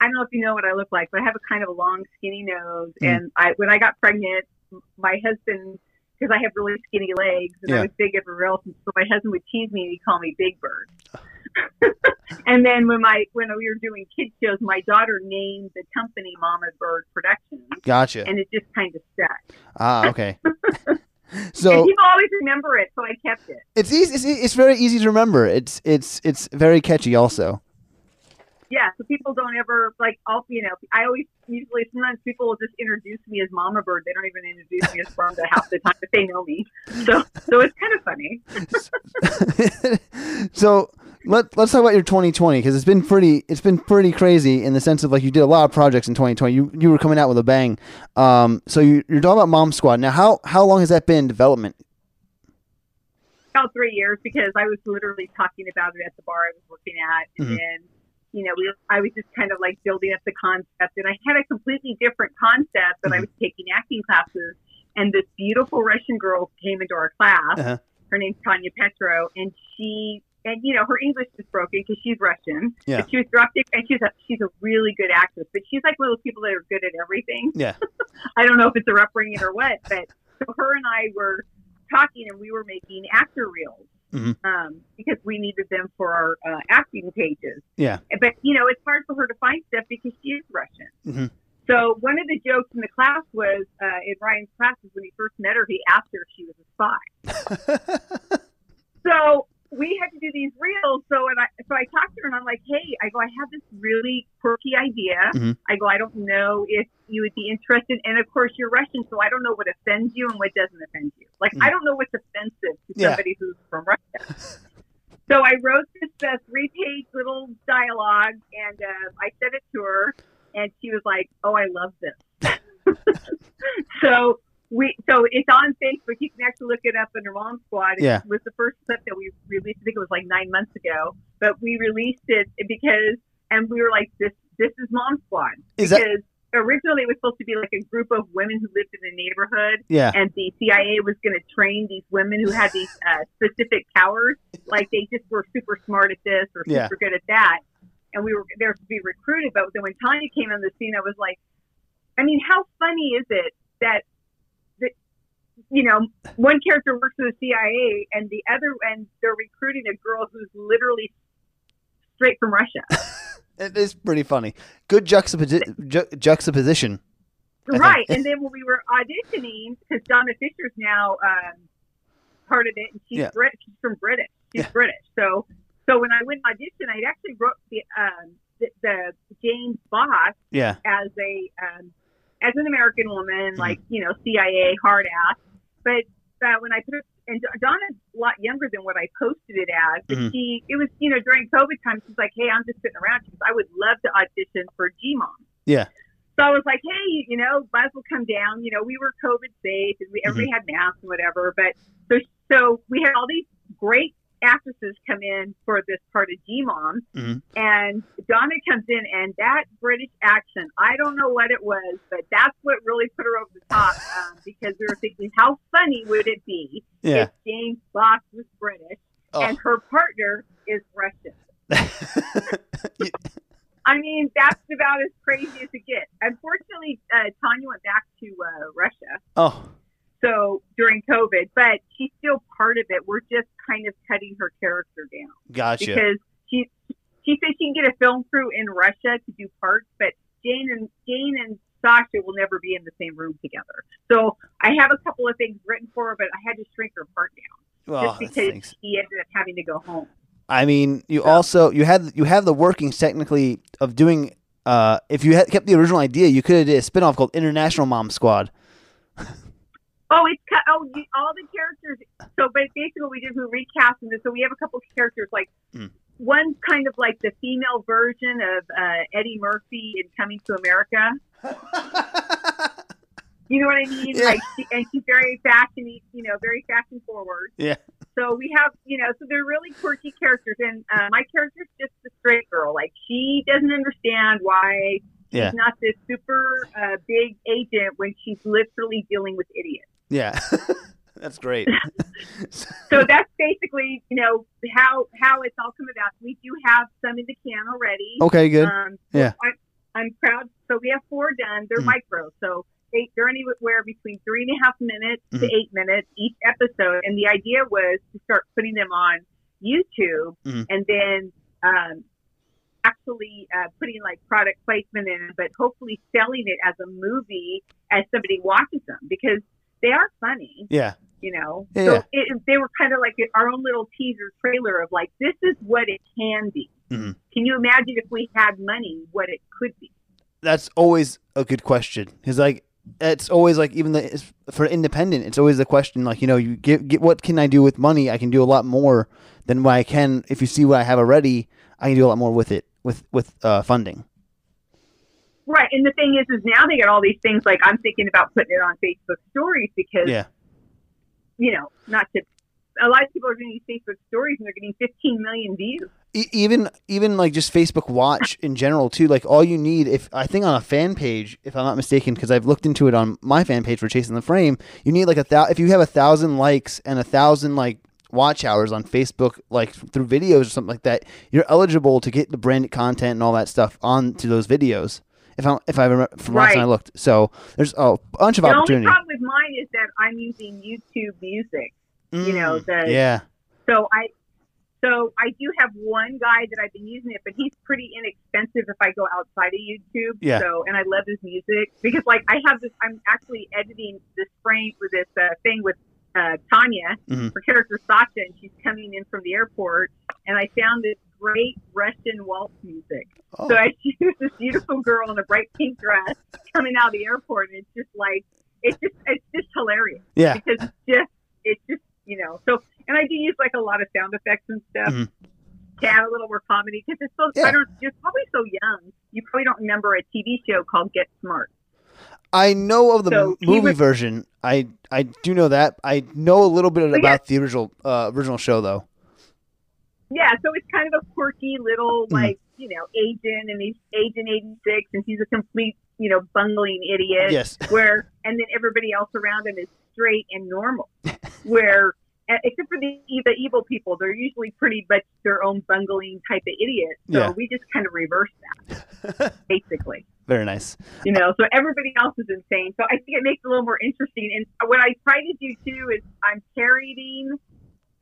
I don't know if you know what I look like, but I have a kind of a long, skinny nose. Mm. And I, when I got pregnant, my husband, because I have really skinny legs and Yeah. I was big everywhere else, and so my husband would tease me and he'd call me Big Bird. and then when my when we were doing kids shows, my daughter named the company Mama Bird Productions, Gotcha. and it just kind of stuck. Ah, okay. and so people always remember it, so I kept it. it's easy. It's, it's very easy to remember. It's it's it's very catchy also. Yeah, so people don't ever like. I'll, you know, I always usually sometimes people will just introduce me as Mama Bird. They don't even introduce me as Brenda half the time if they know me. So, so it's kind of funny. so let let's talk about your 2020 because it's been pretty it's been pretty crazy in the sense of like you did a lot of projects in 2020. You you were coming out with a bang. Um, so you, you're talking about Mom Squad now. How how long has that been in development? About three years because I was literally talking about it at the bar I was working at, and Mhm. then you know, we, I was just kind of like building up the concept, and I had a completely different concept that I Mhm. was taking acting classes, and this beautiful Russian girl came into our class. Uh-huh. Her name's Tanya Petro, and she, and you know, her English is broken because she's Russian. Yeah. But she was dropped it, and she's a she's a really good actress. But she's like one of those people that are good at everything. Yeah. I don't know if it's her upbringing or what, but so her and I were talking, and we were making actor reels. Mhm. Um, because we needed them for our uh, acting pages. Yeah. But you know, it's hard for her to find stuff because she is Russian. Mhm. So one of the jokes in the class was uh, in Ryan's classes when he first met her, he asked her if she was a spy. So we had to do these reels. So and I so I talked to her and I'm like, hey, I go, I have this really quirky idea. Mhm. I go, I don't know if you would be interested. And of course, you're Russian, so I don't know what offends you and what doesn't offend you. Like Mm. I don't know what's offensive to Yeah. somebody who's from Russia. so I wrote this uh, three-page little dialogue, and uh, I sent it to her, and she was like, "Oh, I love this." so we so it's on Facebook. You can actually look it up under Mom Squad. It Yeah. was the first clip that we released. I think it was like nine months ago, but we released it because, and we were like, "This this is Mom Squad," Is that- originally it was supposed to be like a group of women who lived in the neighborhood, Yeah. and the CIA was going to train these women who had these uh, specific powers. Like they just were super smart at this or super Yeah. good at that, and we were there to be recruited. But then when Tanya came on the scene, I was like, I mean, how funny is it that you know one character works for the CIA and the other and they're recruiting a girl who's literally straight from Russia. It is pretty funny. Good juxtaposi- ju- juxtaposition. Right. And then when we were auditioning, because Donna Fisher's now um, part of it, and she's Yeah. Brit, she's from British. She's Yeah. British. So, so when I went audition, I actually wrote the um, the, the James Boss Yeah. as a um, as an American woman, Mm-hmm. like you know CIA hard ass. But uh, when I put it, and Donna's a lot younger than what I posted it as. But Mhm. she, it was you know during COVID time, she's like, hey, I'm just sitting around. She goes, I would love to audition for G-Mom. Yeah. So I was like, hey, you know, might as well come down. You know, we were COVID safe and we, everybody had masks and whatever. But so, so we had all these great actresses come in for this part of G-Mom. Mhm. And Donna comes in and that British accent, I don't know what it was, but that's what really put her over the top um, because we were thinking, how funny would it be Yeah. if James Boss was British Oh. and her partner is Russian? I mean, that's about as crazy as it gets. Unfortunately, uh, Tanya went back to uh, Russia. oh. So during COVID, but she's still part of it. We're just kind of cutting her character down Gotcha. because she she says she can get a film crew in Russia to do parts, but Jane and Jane and Sasha will never be in the same room together. So I have a couple of things written for her, but I had to shrink her part down well, just because she ended up having to go home. I mean, you So- also you had you have the workings technically of doing. Uh, if you had kept the original idea, you could have did a spinoff called International Mom Squad. Oh, it's cut. Oh, you, all the characters. So, but basically, what we did we recast them. So we have a couple of characters like Mm. one's kind of like the female version of uh, Eddie Murphy in Coming to America. You know what I mean? Yeah. Like, she, and she's very fashion, you know, very fashion forward. Yeah. So we have, you know, so they're really quirky characters, and uh, my character's just a straight girl. Like she doesn't understand why Yeah. she's not this super uh, big agent when she's literally dealing with idiots. Yeah, that's great. So that's basically, you know, how how it's all come about. We do have some in the can already. okay, good. Um, so Yeah. I, I'm proud. So we have four done. They're Mhm. micro. So they, they're anywhere between three and a half minutes to Mhm. eight minutes each episode. And the idea was to start putting them on YouTube Mhm. and then um, actually uh, putting like product placement in it, but hopefully selling it as a movie as somebody watches them because they are funny Yeah, you know. Yeah, so yeah. It, they were kind of like our own little teaser trailer of like, this is what it can be. Mhm. Can you imagine if we had money, what it could be? that's always a good question. Because like it's always like even the it's- for independent, it's always the question like you know you get get what can I do with money? I can do a lot more than what I can if you see what I have already. I can do a lot more with it with with uh, funding. Right. And the thing is, is now they got all these things. Like I'm thinking about putting it on Facebook stories because, Yeah, you know, not to, a lot of people are doing these Facebook stories and they're getting 15 million views. E- even even like just Facebook Watch in general too. Like all you need, if I think on a fan page, if I'm not mistaken, because I've looked into it on my fan page for Chasing the Frame, you need like a thou. If you have a thousand likes and a thousand like watch hours on Facebook, like through videos or something like that, you're eligible to get the branded content and all that stuff onto those videos. If I if I remember from last time I looked, so there's a bunch of opportunities. The only problem with mine is that I'm using YouTube music. you know, Mm, the- yeah, So I, so I do have one guy that I've been using it, but he's pretty inexpensive if I go outside of YouTube. Yeah. So, and I love his music because like I have this, I'm actually editing this frame with this uh, thing with uh, Tanya, Mhm. her character Sasha, and she's coming in from the airport, and I found this great Russian waltz music. Oh. So I choose this beautiful girl in a bright pink dress coming out of the airport, and it's just like it's just it's just hilarious yeah, because it's just it's just you know so and I do use like a lot of sound effects and stuff Mhm. to add a little more comedy because it's so Yeah. I don't you're probably so young you probably don't remember a TV show called Get Smart. I know of the So m- movie was- version. I I do know that. I know a little bit about the original uh, original show though. Yeah, so it's kind of a quirky little Mhm. like you know agent and he's agent eighty six and he's a complete you know, bungling idiot. Yes. Where and then everybody else around him is straight and normal. where except for the the evil people, they're usually pretty much their own bungling type of idiots. So Yeah. we just kind of reverse that, basically. Very nice. You know, so everybody else is insane. So I think it makes it a little more interesting. And what I try to do too is I'm parodying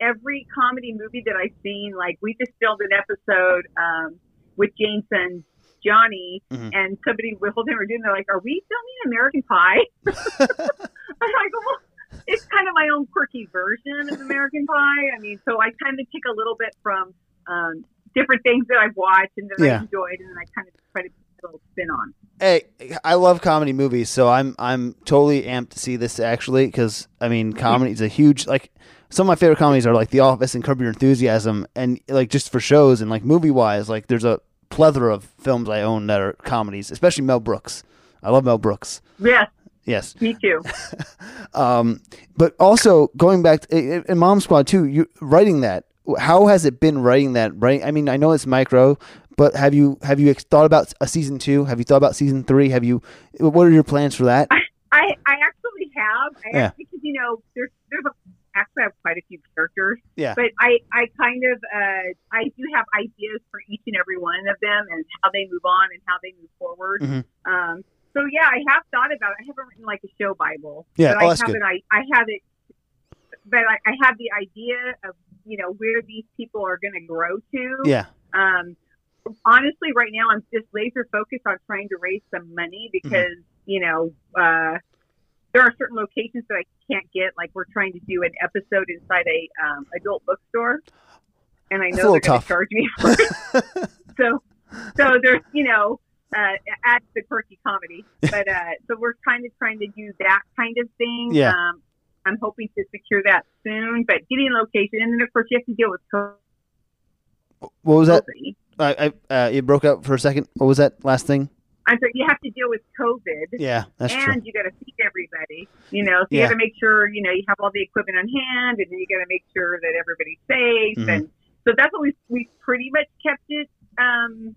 every comedy movie that I've seen. Like we just filmed an episode um, with Jameson Johnny, Mhm. and somebody whole time we're doing, they're like, "Are we filming American Pie?" I'm like, well, it's kind of my own quirky version of American Pie. I mean, so I kind of take a little bit from um, different things that I've watched and that I enjoyed, and then I kind of try to put a little spin on. Hey, I love comedy movies, so I'm I'm totally amped to see this actually because I mean, comedy is a huge like. Some of my favorite comedies are like The Office and Curb Your Enthusiasm, and like just for shows and like movie wise, like there's a plethora of films I own that are comedies, especially Mel Brooks. I love Mel Brooks. Yes, Yes, me too. um, but also going back to, in Mom Squad too, you writing that. How has it been writing that? Right? I mean, I know it's micro, but have you have you thought about a season two? Have you thought about season three? Have you? What are your plans for that? I, I actually have. I Yeah. because you know there's there's a, actually I have quite a few characters. Yeah. But I I kind of uh I do have ideas for each and every one of them and how they move on and how they move forward. Mhm. Um. So yeah, I have thought about. it. I haven't written like a show bible. Yeah, But oh, I that's have good. it. I I have it. But I, I have the idea of you know where these people are going to grow to. Yeah. Um, honestly, right now I'm just laser focused on trying to raise some money Mm-hmm. because you know uh, there are certain locations that I can't get. Like we're trying to do an episode inside a um, adult bookstore, and I know they're going to charge me for it. so, so there's you know. Uh, add the quirky comedy, but uh, so we're kind of trying to do that kind of thing. Yeah. Um, I'm hoping to secure that soon, but getting a location, and then of course you have to deal with COVID. What was that? I, I uh, it broke up for a second. What was that last thing? I'm sorry, you have to deal with COVID. Yeah, that's and true. you got to feed everybody. You know, so you Yeah. got to make sure you know you have all the equipment on hand, and you got to make sure that everybody's safe. Mhm. And so that's what we we pretty much kept it um,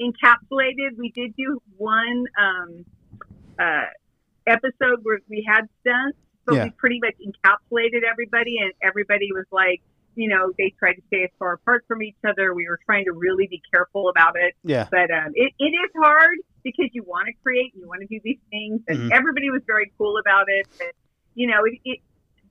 encapsulated. We did do one um, uh, episode where we had stunts, but Yeah. we pretty much encapsulated everybody, and everybody was like. You know, they tried to stay as far apart from each other. We were trying to really be careful about it Yeah, but um, it, it is hard because you want to create you want to do these things and Mhm. everybody was very cool about it but you know it, it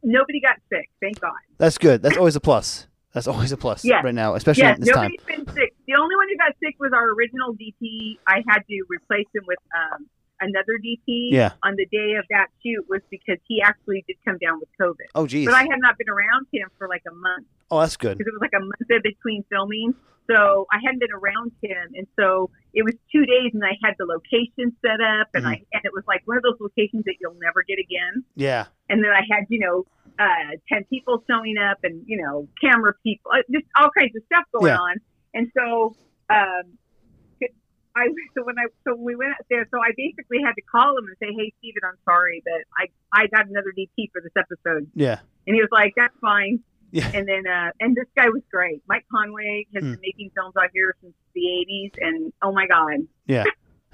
nobody got sick thank god that's good. That's always a plus. That's always a plus Yes. right now, especially yes at this time. nobody's been sick the only one who got sick was our original dp i had to replace him with um, another dp Yeah. on the day of that shoot was because he actually did come down with covid Oh, geez. but i had not been around him for like a month Oh, that's good. because it was like a month in between filming. So I hadn't been around him, and so it was two days, and I had the location set up, and I and it was like one of those locations that you'll never get again. Yeah. And then I had you know uh, ten people showing up, and you know camera people, uh, just all kinds of stuff going Yeah. on. And so um, I so when I so when we went out there, so I basically had to call him and say, "Hey, Steven, I'm sorry, but I I got another DP for this episode." Yeah. And he was like, "That's fine." Yeah. And then, uh, and this guy was great. Mike Conway has Hmm. been making films out here since the '80s, and oh my god, Yeah.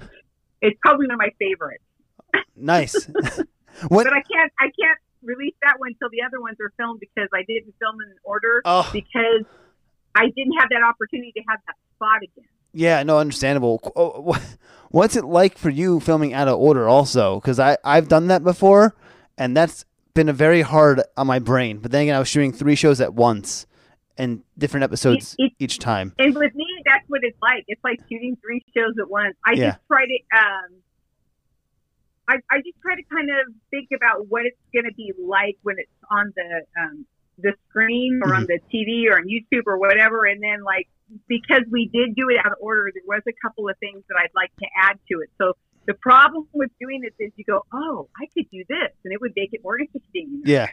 it's probably one of my favorites. Nice. when? But I can't, I can't release that one until the other ones are filmed because I didn't film in order Oh, because I didn't have that opportunity to have that spot again. Yeah. No, understandable. Oh, What's it like for you filming out of order? Also, because I I've done that before, and that's been a very hard on my brain. But then again, I was shooting three shows at once, and different episodes It- it- each time. And with me, that's what it's like. It's like shooting three shows at once. I Yeah. just try to, um, I, I just try to kind of think about what it's going to be like when it's on the um, the screen or on mm-hmm. the TV or on YouTube or whatever, and then like because we did do it out of order, there was a couple of things that I'd like to add to it. So the problem with doing this is you go, oh, I could do this, and it would make it more interesting. Yeah.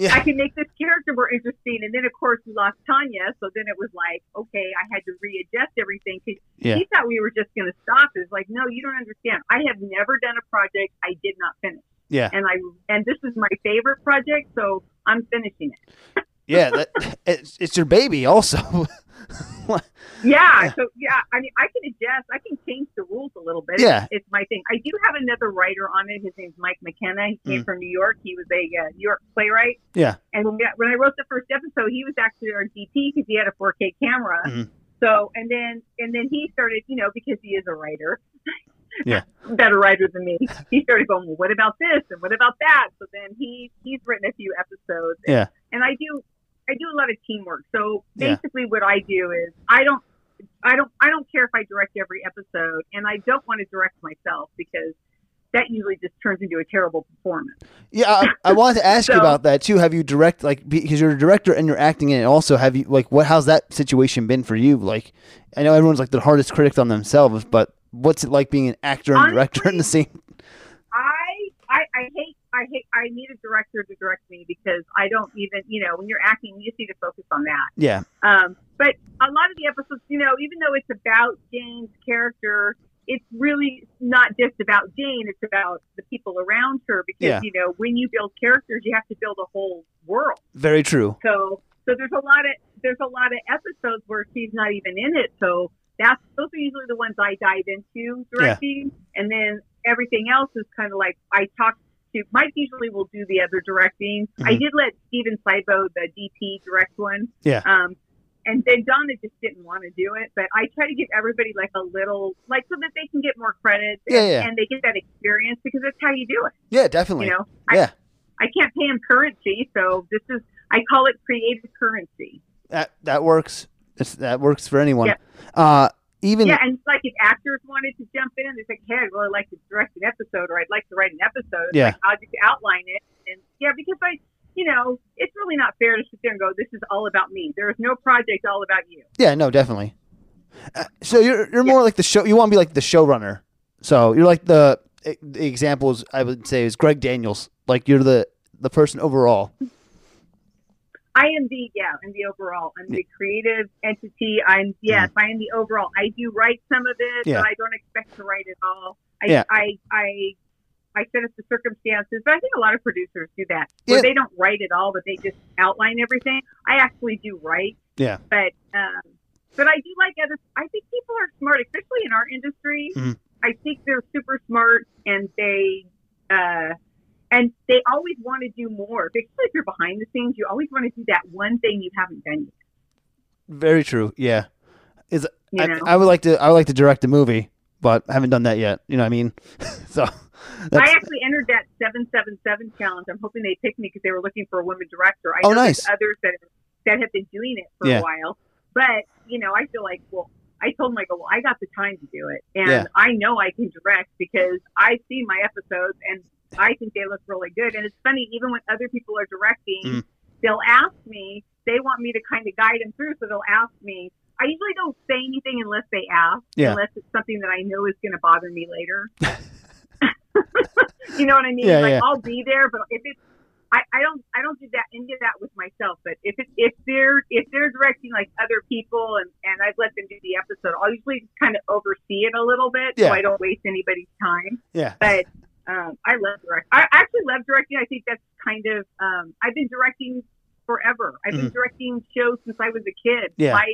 I Yeah. can make this character more interesting. And then, of course, we lost Tanya. So then it was like, okay, I had to readjust everything because Yeah. she thought we were just going to stop. It's like, no, you don't understand. I have never done a project I did not finish. Yeah. And I and this is my favorite project, so I'm finishing it. Yeah. That, it's, it's your baby, also. Yeah, so yeah, I mean, I can adjust. I can change the rules a little bit. Yeah. it's, it's my thing. I do have another writer on it. His name's Mike McKenna. He came Mm. from New York. He was a uh, New York playwright. Yeah. And when, we, when I wrote the first episode, he was actually our DP because he had a 4K camera. Mhm. So and then and then he started, you know, because he is a writer. Yeah. Better writer than me. He started going, well, what about this and what about that? So then he he's written a few episodes. Yeah. And I do I do a lot of teamwork. So Yeah. basically, what I do is I don't I don't I don't care if I direct every episode, and I don't want to direct myself because that usually just turns into a terrible performance. Yeah, I, I wanted to ask you about that too. Have you direct like because you're a director and you're acting in it? Also, have you like what? How's that situation been for you? Like, I know everyone's like the hardest critic on themselves, but what's it like being an actor and director in the same? I, I I hate I hate I need a director to direct me because I don't even you know when you're acting you just need to focus on that. Yeah, Um, but a lot of the episodes, you know, even though it's about Jane's character, it's really not just about Jane. It's about the people around her because Yeah. you know when you build characters, you have to build a whole world. very true. So so there's a lot of there's a lot of episodes where she's not even in it. So that's those are usually the ones I dive into directing, and then everything else is kind of like I talk to Mike. Usually will do the other directing. I Mhm. did let Steven Saibo, the DP, direct one. Yeah. Um, and then Donna just didn't want to do it, but I try to give everybody like a little, like so that they can get more credit Yeah, and, yeah. and they get that experience because that's how you do it. Yeah, definitely. You know, Yeah. I, I can't pay him currency, so this is I call it creative currency. That that works. It's, that works for anyone. Yeah. Uh, even Yeah, and like if actors wanted to jump in and they say, "Hey, I'd really like to direct an episode, or I'd like to write an episode," Yeah. like, I'll just outline it, and yeah, because I, you know, it's really not fair to sit there and go, "This is all about me." There is no project all about you. yeah, no, definitely. Uh, so you're you're more like the show. You want to be like the showrunner. So you're like the, the examples I would say is Greg Daniels. Like you're the the person overall. I am the yeah, I'm the overall. I'm the creative entity. I'm yes, I am the overall. I do write some of it, Yeah. but I don't expect to write it all. I Yeah. I I I set up the circumstances, but I think a lot of producers do that where Yeah. they don't write it all, but they just outline everything. I actually do write, Yeah. but um, but I do like other. I think people are smart, especially in our industry. Mhm. I think they're super smart, and they. Uh, and they always want to do more. Especially if you're behind the scenes, you always want to do that one thing you haven't done yet. Very true. Yeah. Is You I, know, I would like to I would like to direct a movie, but I haven't done that yet. You know what I mean? so I actually entered that seven seven seven challenge. I'm hoping they pick me because they were looking for a woman director. I Oh, know nice. others that that have been doing it for Yeah. a while, but you know, I feel like well. I told them, I well, I got the time to do it. And Yeah. I know I can direct because I see my episodes and I think they look really good. And it's funny, even when other people are directing, Mhm. they'll ask me, they want me to kind of guide them through. So they'll ask me, I usually don't say anything unless they ask, Yeah. unless it's something that I know is going to bother me later. you know what I mean? Yeah, like yeah. I'll be there, but if it's I, I don't I don't do that of that with myself. But if it, if they're if they're directing like other people and and I've let them do the episode, I'll usually just kind of oversee it a little bit Yeah. so I don't waste anybody's time. yeah. But um, I love directing. I actually love directing. I think that's kind of um, I've been directing forever. I've been directing shows since I was a kid. Yeah. My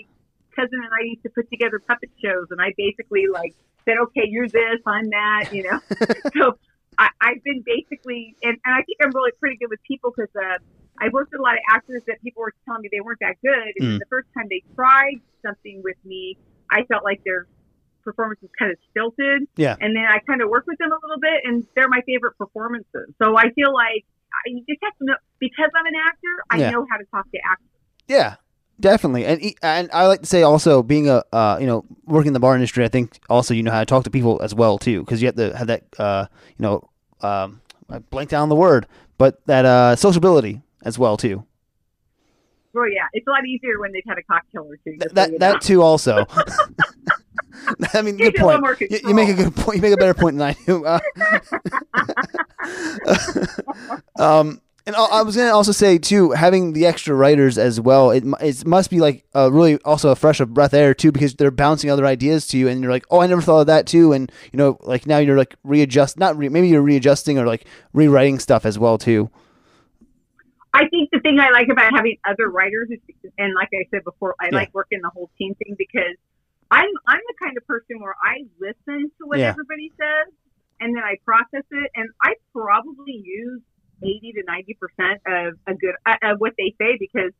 cousin and I used to put together puppet shows, and I basically like said, "Okay, you're this, I'm that," you know. so I, I've been basically, and, and I think I'm really pretty good with people because uh, I worked with a lot of actors that people were telling me they weren't that good, and Mm. the first time they tried something with me, I felt like their performance was kind of stilted. Yeah. And then I kind of work with them a little bit, and they're my favorite performances. So I feel like I you just have to know because I'm an actor, I Yeah. know how to talk to actors. Yeah, definitely. And and I like to say also being a uh, you know working in the bar industry, I think also you know how to talk to people as well too, because you have to have that uh, you know um, I blanked down the word, but that uh, sociability as well too. Well, yeah, it's a lot easier when they've had a cocktail or two. Th- just so that that too also. I mean, good you a little point. You, you make a good point. You make a better point than I do. Uh, um, and I I was gonna also say too, having the extra writers as well, it it must be like uh, really also a fresh of breath air too, because they're bouncing other ideas to you, and you're like, oh, I never thought of that too, and you know, like now you're like readjust, not re- maybe you're readjusting or like rewriting stuff as well too. I think the thing I like about having other writers is, and like I said before, I Yeah. like working the whole team thing because I'm I'm the kind of person where I listen to what Yeah. everybody says and then I process it, and I probably use eighty to ninety percent of a good uh, of what they say because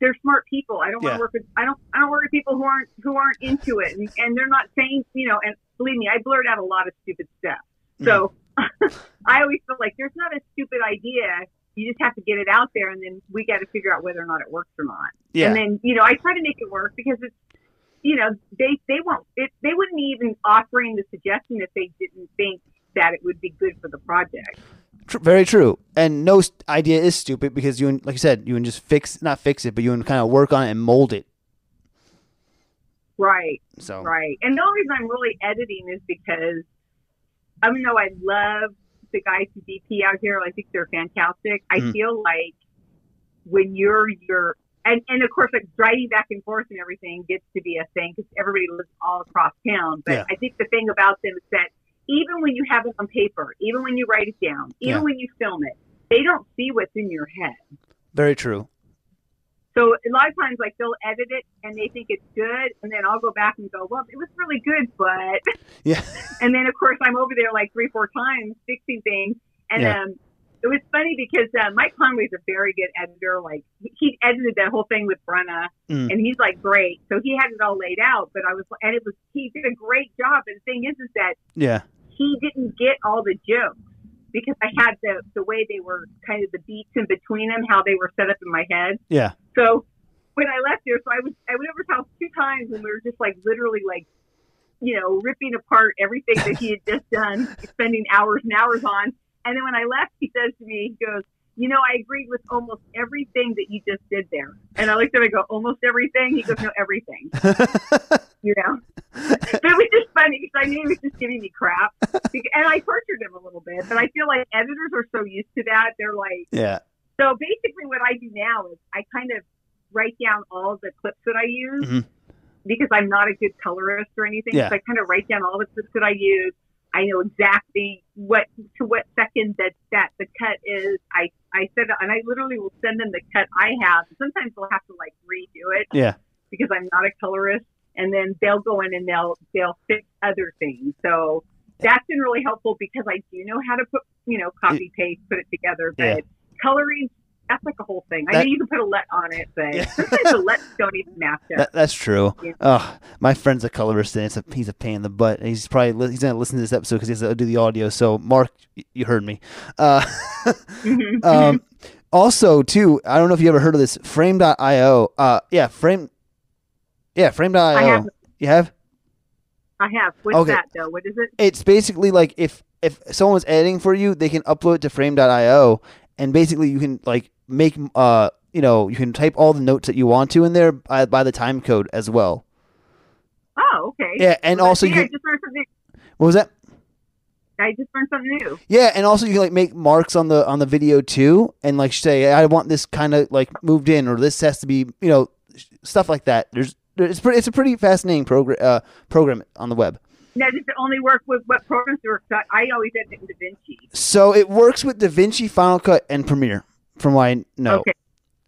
they're smart people. I don't want to work with I don't I don't work with people who aren't who aren't into it, and, and they're not saying you know. And believe me, I blurt out a lot of stupid stuff. So I always feel like there's not a stupid idea. You just have to get it out there, and then we got to figure out whether or not it works or not. Yeah. And then you know, I try to make it work because it's you know they they won't it, they wouldn't be even offering the suggestion if they didn't think that it would be good for the project. Tr- very true. And no st- idea is stupid because you, like you said, you can just fix, not fix it, but you can kind of work on it and mold it. Right. So Right. And the only reason I'm really editing is because even though I love the guys who DP out here, I think they're fantastic. I Mhm. feel like when you're you're and, and of course like driving back and forth and everything gets to be a thing because everybody lives all across town. But Yeah. I think the thing about them is that even when you have it on paper, even when you write it down, even Yeah. when you film it, they don't see what's in your head. very true. So a lot of times, like they'll edit it and they think it's good, and then I'll go back and go, "Well, it was really good, but." Yeah. And then of course I'm over there like three, four times fixing things, and Yeah. um, it was funny because uh, Mike Conway's a very good editor. Like he- edited that whole thing with Brenna, Mm. and he's like great. So he had it all laid out, but I was, and it was he did a great job. And the thing is, is that Yeah. he didn't get all the jokes because I had the the way they were kind of the beats in between them, how they were set up in my head. Yeah. So when I left there, so I was I went over to house two times, and we were just like literally like, you know, ripping apart everything that he had just done, spending hours and hours on. And then when I left, he says to me, he goes, "You know, I agreed with almost everything that you just did there." And I looked at him, I go, "Almost everything?" He goes, "No, everything." You know. But it was just funny because I knew he was just giving me crap, and I tortured him a little bit. But I feel like editors are so used to that; they're like. yeah. So basically, what I do now is I kind of write down all the clips that I use Mhm. because I'm not a good colorist or anything. Yeah. So I kind of write down all the clips that I use. I know exactly what to what second that that the cut is. I I said and I literally will send them the cut I have. Sometimes they'll have to like redo it Yeah. because I'm not a colorist, and then they'll go in and they'll they'll fix other things. So that's been really helpful because I do know how to put you know copy paste put it together, but Yeah. coloring that's like a whole thing. I That- know you can put a LUT on it, but Yeah. sometimes LUTs don't even match up. That, that's true. Yeah. Oh, my friend's a colorist, and it's a, he's a pain in the butt. He's probably li- he's gonna listen to this episode because he has to do the audio. So, Mark, y- you heard me. Uh, Mhm. um, also, too, I don't know if you ever heard of this Frame.io. Uh, yeah, Frame. Yeah, Frame.io. I have. You have? I have. What's Okay. that though? What is it? It's basically like if if someone's editing for you, they can upload it to Frame.io, and basically you can like make uh you know you can type all the notes that you want to in there by, by the time code as well. Oh, okay. Yeah, and Well, also you can, just learned something. what was that? I just learned something new. Yeah, and also you can like make marks on the on the video too, and like say I want this kind of like moved in, or this has to be you know stuff like that. There's there- it's pretty it's a pretty fascinating program uh, program on the web. Now, does it only work with what programs work? I always edit in DaVinci. So it works with DaVinci, Final Cut, and Premiere, from what I know. Okay.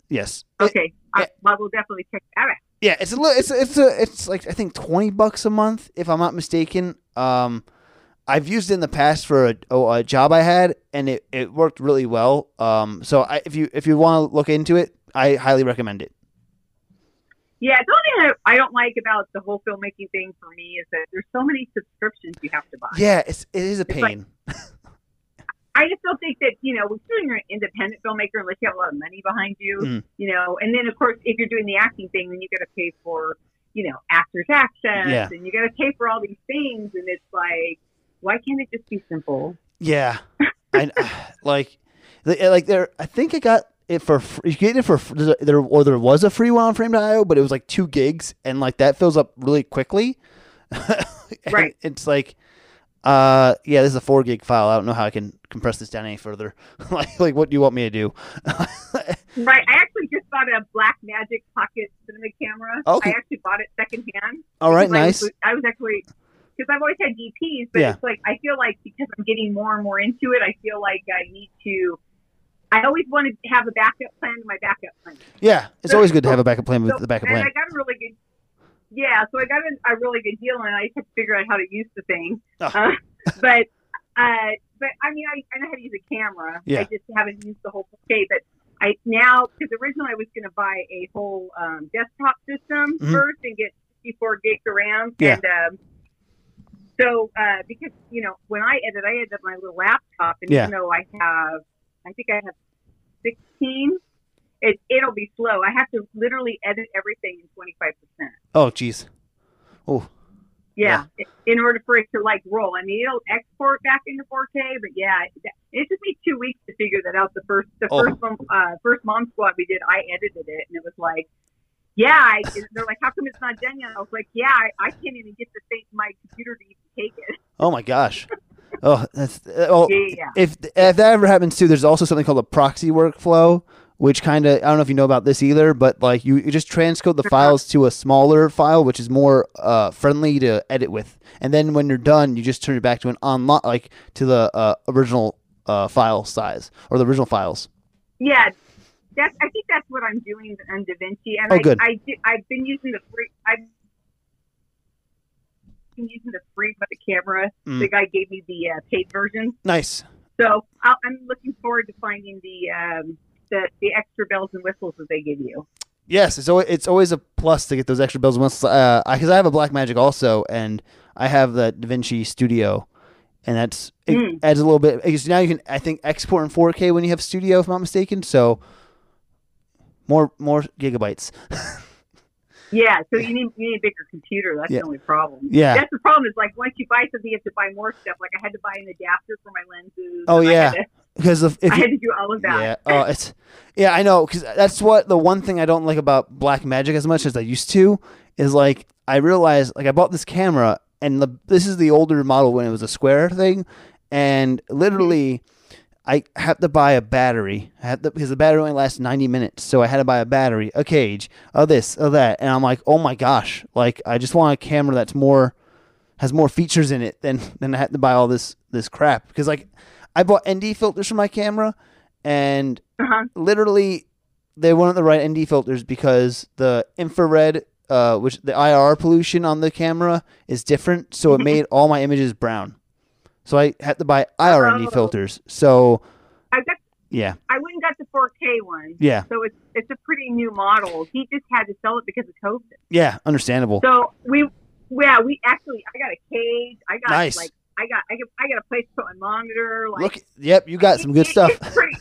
Yes. It- Okay. I, I will definitely check that out. yeah, it's a little, it's a, it's a it's like I think twenty bucks a month if I'm not mistaken. Um, I've used it in the past for a, oh, a job I had, and it, it worked really well. Um, so I, if you if you want to look into it, I highly recommend it. Yeah, the only thing I don't like about the whole filmmaking thing for me is that there's so many subscriptions you have to buy. Yeah, it's it is a It's like- pain. I just don't think that, you know, when you're an independent filmmaker, unless you have a lot of money behind you, Mm. you know, and then of course, if you're doing the acting thing, then you got to pay for, you know, actors' access Yeah. and you got to pay for all these things. And it's like, why can't it just be simple? yeah, I like like there. I think I got it for fr- you get it for fr- there's a- there or there was a free one on Frame.io, but it was like two gigs, and like that fills up really quickly. Right. It's like. Uh yeah, this is a four gig file. I don't know how I can compress this down any further. like, like what do you want me to do? Right. I actually just bought a Blackmagic Pocket Cinema camera. Okay. I actually bought it secondhand. All right, Because I nice. was, I was actually because I've always had DPs, but Yeah. it's like I feel like because I'm getting more and more into it, I feel like I need to. I always want to have a backup plan to my backup plan. Yeah, it's always good to have a backup plan with So- the backup and plan. I got a really good. Yeah, so I got a, a really good deal, and I had to figure out how to use the thing. Oh. Uh, but, uh, but I mean, I, I know how to use a camera. Yeah. I just haven't used the whole 4K. But I now because originally I was going to buy a whole um, desktop system Mhm. first and get 64 gigs of RAM. Yeah. And um, so uh, because you know when I edit, I edit my little laptop, and Yeah. even though I have, I think I have 16 it, it'll be slow. I have to literally edit everything in 25%. Oh, jeez. Oh, Yeah, in order for it to like roll. I mean, it'll export back into 4K, but yeah, it, took me two weeks to figure that out. The first, the Oh. first, one, uh, first mom squad we did, I edited it, and it was like, yeah, I, they're like, how come it's not done yet? I was like, yeah, I, I can't even get the thing, my computer needs to even take it. oh my gosh. Oh, that's uh, oh. Yeah. If if that ever happens too, there's also something called a proxy workflow, which kind of I don't know if you know about this either, but like you, you just transcode the files to a smaller file, which is more uh, friendly to edit with, and then when you're done, you just turn it back to an online like to the uh, original uh, file size or the original files. Yeah, that's. I think that's what I'm doing on DaVinci, and Oh, I, good. I did, I've been using the free. I've using the free, but the camera. Mm. The guy gave me the uh, paid version, Nice. so I'll, I'm looking forward to finding the um, the the extra bells and whistles that they give you. Yes, it's always, it's always a plus to get those extra bells and whistles. Uh, because I have a Blackmagic also, and I have the DaVinci Studio, and that's it Mm. adds a little bit. Because now you can, I think, export in 4K when you have Studio, if I'm not mistaken. So more more gigabytes. Yeah, so you need you need a bigger computer. That's Yeah. the only problem. Yeah. that's the problem. Is like once you buy something, you have to buy more stuff. Like I had to buy an adapter for my lenses. Oh, yeah. Because if, if I you, had to do all of that. yeah, oh, it's yeah, I know. Because that's what the one thing I don't like about Blackmagic as much as I used to is like I realized like I bought this camera and the this is the older model when it was a square thing, and literally I had to buy a battery. I had to, because the battery only lasts ninety minutes, so I had to buy a battery, a cage, a this, a that, and I'm like, oh my gosh, like I just want a camera that's more has more features in it than than I had to buy all this this crap because like I bought ND filters for my camera and Uh-huh. literally they weren't the right ND filters because the infrared uh which the IR pollution on the camera is different so it made all my images brown. So I had to buy IR ND Oh. filters. So I got yeah. I went and got the 4K one. Yeah. So it's it's a pretty new model. He just had to sell it because of COVID. Yeah, understandable. So we, yeah, we actually, I got a cage. I got Nice. like, I got, I got, I got a place to put my monitor. Like, Look yep, you got some good it- stuff. pretty-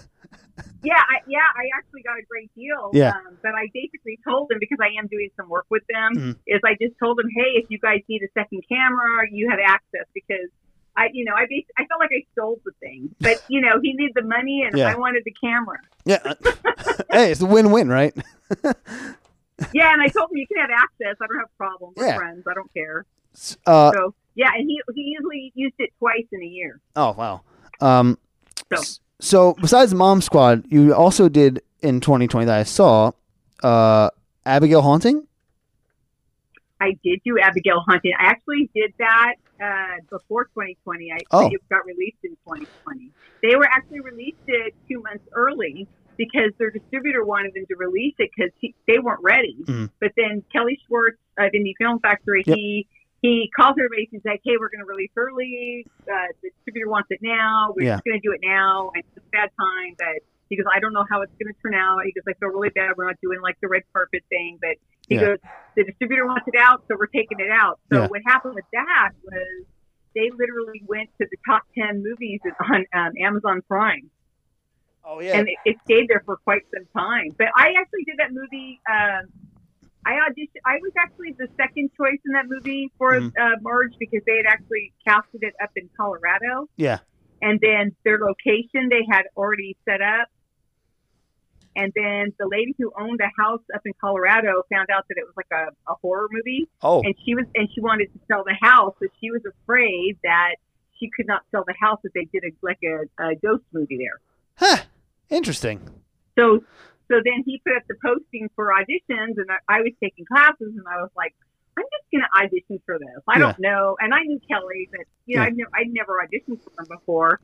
yeah, I, yeah, I actually got a great deal. Yeah. Um, but I basically told them because I am doing some work with them. Mhm. Is I just told them, hey, if you guys need a second camera, you have access because. I, you know, I bas- I felt like I stole the thing, but you know, he needed the money and Yeah. I wanted the camera. Yeah. hey, it's a win-win, right? Yeah, and I told him you can have access. I don't have a problem. We're Yeah. friends. I don't care. Uh So yeah, and he he usually used it twice in a year. oh, wow. Um So- so besides Mom Squad, you also did in 2020 that I saw uh Abigail Haunting? I did do Abigail Hunting. I actually did that uh, before 2020. I Oh. it got released in 2020. They were actually released it two months early because their distributor wanted them to release it because they weren't ready. Mhm. But then Kelly Schwartz of Indie Film Factory, Yep. he he calls everybody. He's like, "Hey, we're going to release early. Uh, the distributor wants it now. We're Yeah. just going to do it now. And it's a bad time, but." He goes, I don't know how it's going to turn out. He goes, I feel really bad. We're not doing like the red carpet thing, but he Yeah. goes, the distributor wants it out, so we're taking it out. So Yeah. what happened with that was they literally went to the top ten movies on um, Amazon Prime, Oh yeah. and it, it stayed there for quite some time. But I actually did that movie. Um, I auditioned. I was actually the second choice in that movie for Mhm. uh, Marge because they had actually casted it up in Colorado, yeah. and then their location they had already set up. And then the lady who owned the house up in Colorado found out that it was like a, a horror movie Oh. and she was and she wanted to sell the house, but she was afraid that she could not sell the house if they did a like a, a ghost movie there. Huh. Interesting. So so then he put up the posting for auditions, and I, I was taking classes, and I was like, I'm just gonna audition for this. I Yeah. don't know, and I knew Kelly, but you know, Yeah. I'd never I'd never auditioned for him before.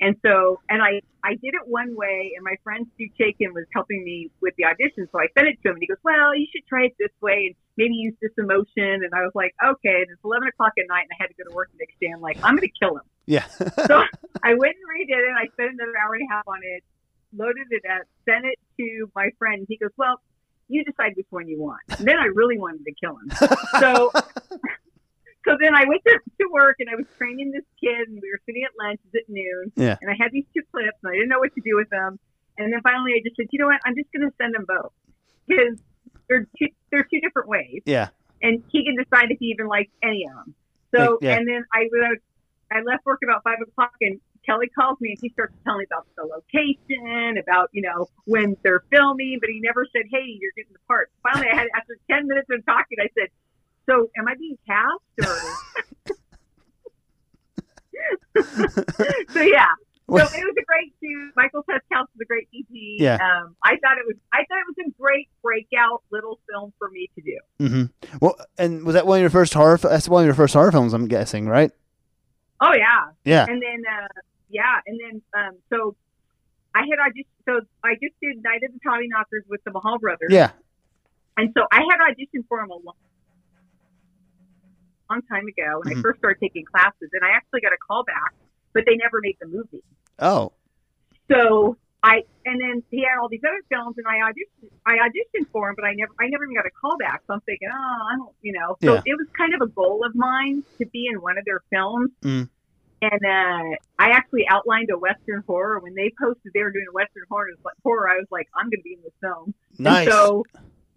And so, and I, I did it one way, and my friend Stu Chaikin was helping me with the audition. So I sent it to him, and he goes, "Well, you should try it this way, and maybe use this emotion." And I was like, "Okay." And it's eleven o'clock at night, and I had to go to work the next day. I'm like, "I'm going to kill him." Yeah. So I went and redid it. I spent another hour and a half on it, loaded it up, sent it to my friend. He goes, "Well, you decide which one you want." And then I really wanted to kill him. So so then I went to, to work and I was training this kid and we were sitting at lunch at noon. Yeah. And I had these two clips and I didn't know what to do with them. And then finally I just said, you know what? I'm just going to send them both because they're two, they're two different ways. yeah. And he can decide if he even likes any of them. So, Yeah. and then I, I, was, I left work about five o'clock and Kelly calls me and he starts telling me about the location, about, you know, when they're filming, but he never said, hey, you're getting the part. Finally, I had, after 10 minutes of talking, I said, so am I being cast or? so yeah. So it was a great shoot. Michael Teskhouse was a great DP. Yeah. Um, I thought it was. I thought it was a great breakout little film for me to do. hmm Well, and was that one of your first horror? That's one of your first horror films, I'm guessing, right? Oh yeah. Yeah. And then uh, yeah, and then um, so I had auditioned. So I just did Night of the Tommyknockers with the Mahal brothers. Yeah. And so I had auditioned for him a long, long time ago when Mhm. I first started taking classes, and I actually got a call back, but they never made the movie. Oh. So I and then he had all these other films, and I auditioned. I auditioned for him, but I never, I never even got a call back. So I'm thinking, oh, I don't, you know. So Yeah. it was kind of a goal of mine to be in one of their films. Mm. And uh, I actually outlined a Western horror when they posted they were doing a Western horror. Horror, I was like, I'm going to be in this film. Nice. And so,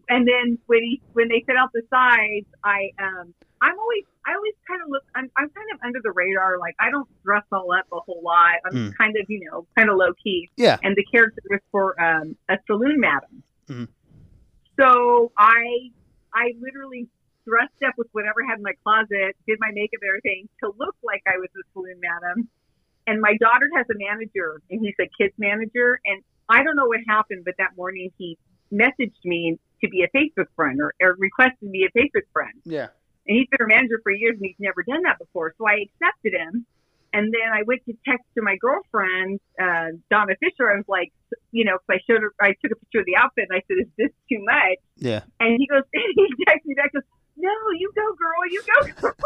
and then when he when they set out the sides, I um I'm always I always kind of look I'm I'm kind of under the radar. Like I don't dress all up a whole lot. I'm Mm. kind of you know kind of low key. yeah. And the character was for um a saloon madam. Mhm. So I I literally dressed up with whatever I had in my closet, did my makeup and everything to look like I was a saloon madam. And my daughter has a manager, and he's a kids manager. And I don't know what happened, but that morning he messaged me to be a Facebook friend or, or requested to be a Facebook friend. Yeah. And he's been her manager for years, and he's never done that before. So I accepted him. And then I went to text to my girlfriend, uh, Donna Fisher. I was like, you know, 'cause I showed her, I took a picture of the outfit, and I said, "Is this too much?" Yeah. And he goes, he texts me back, goes, "No, you go, girl, you go." girl."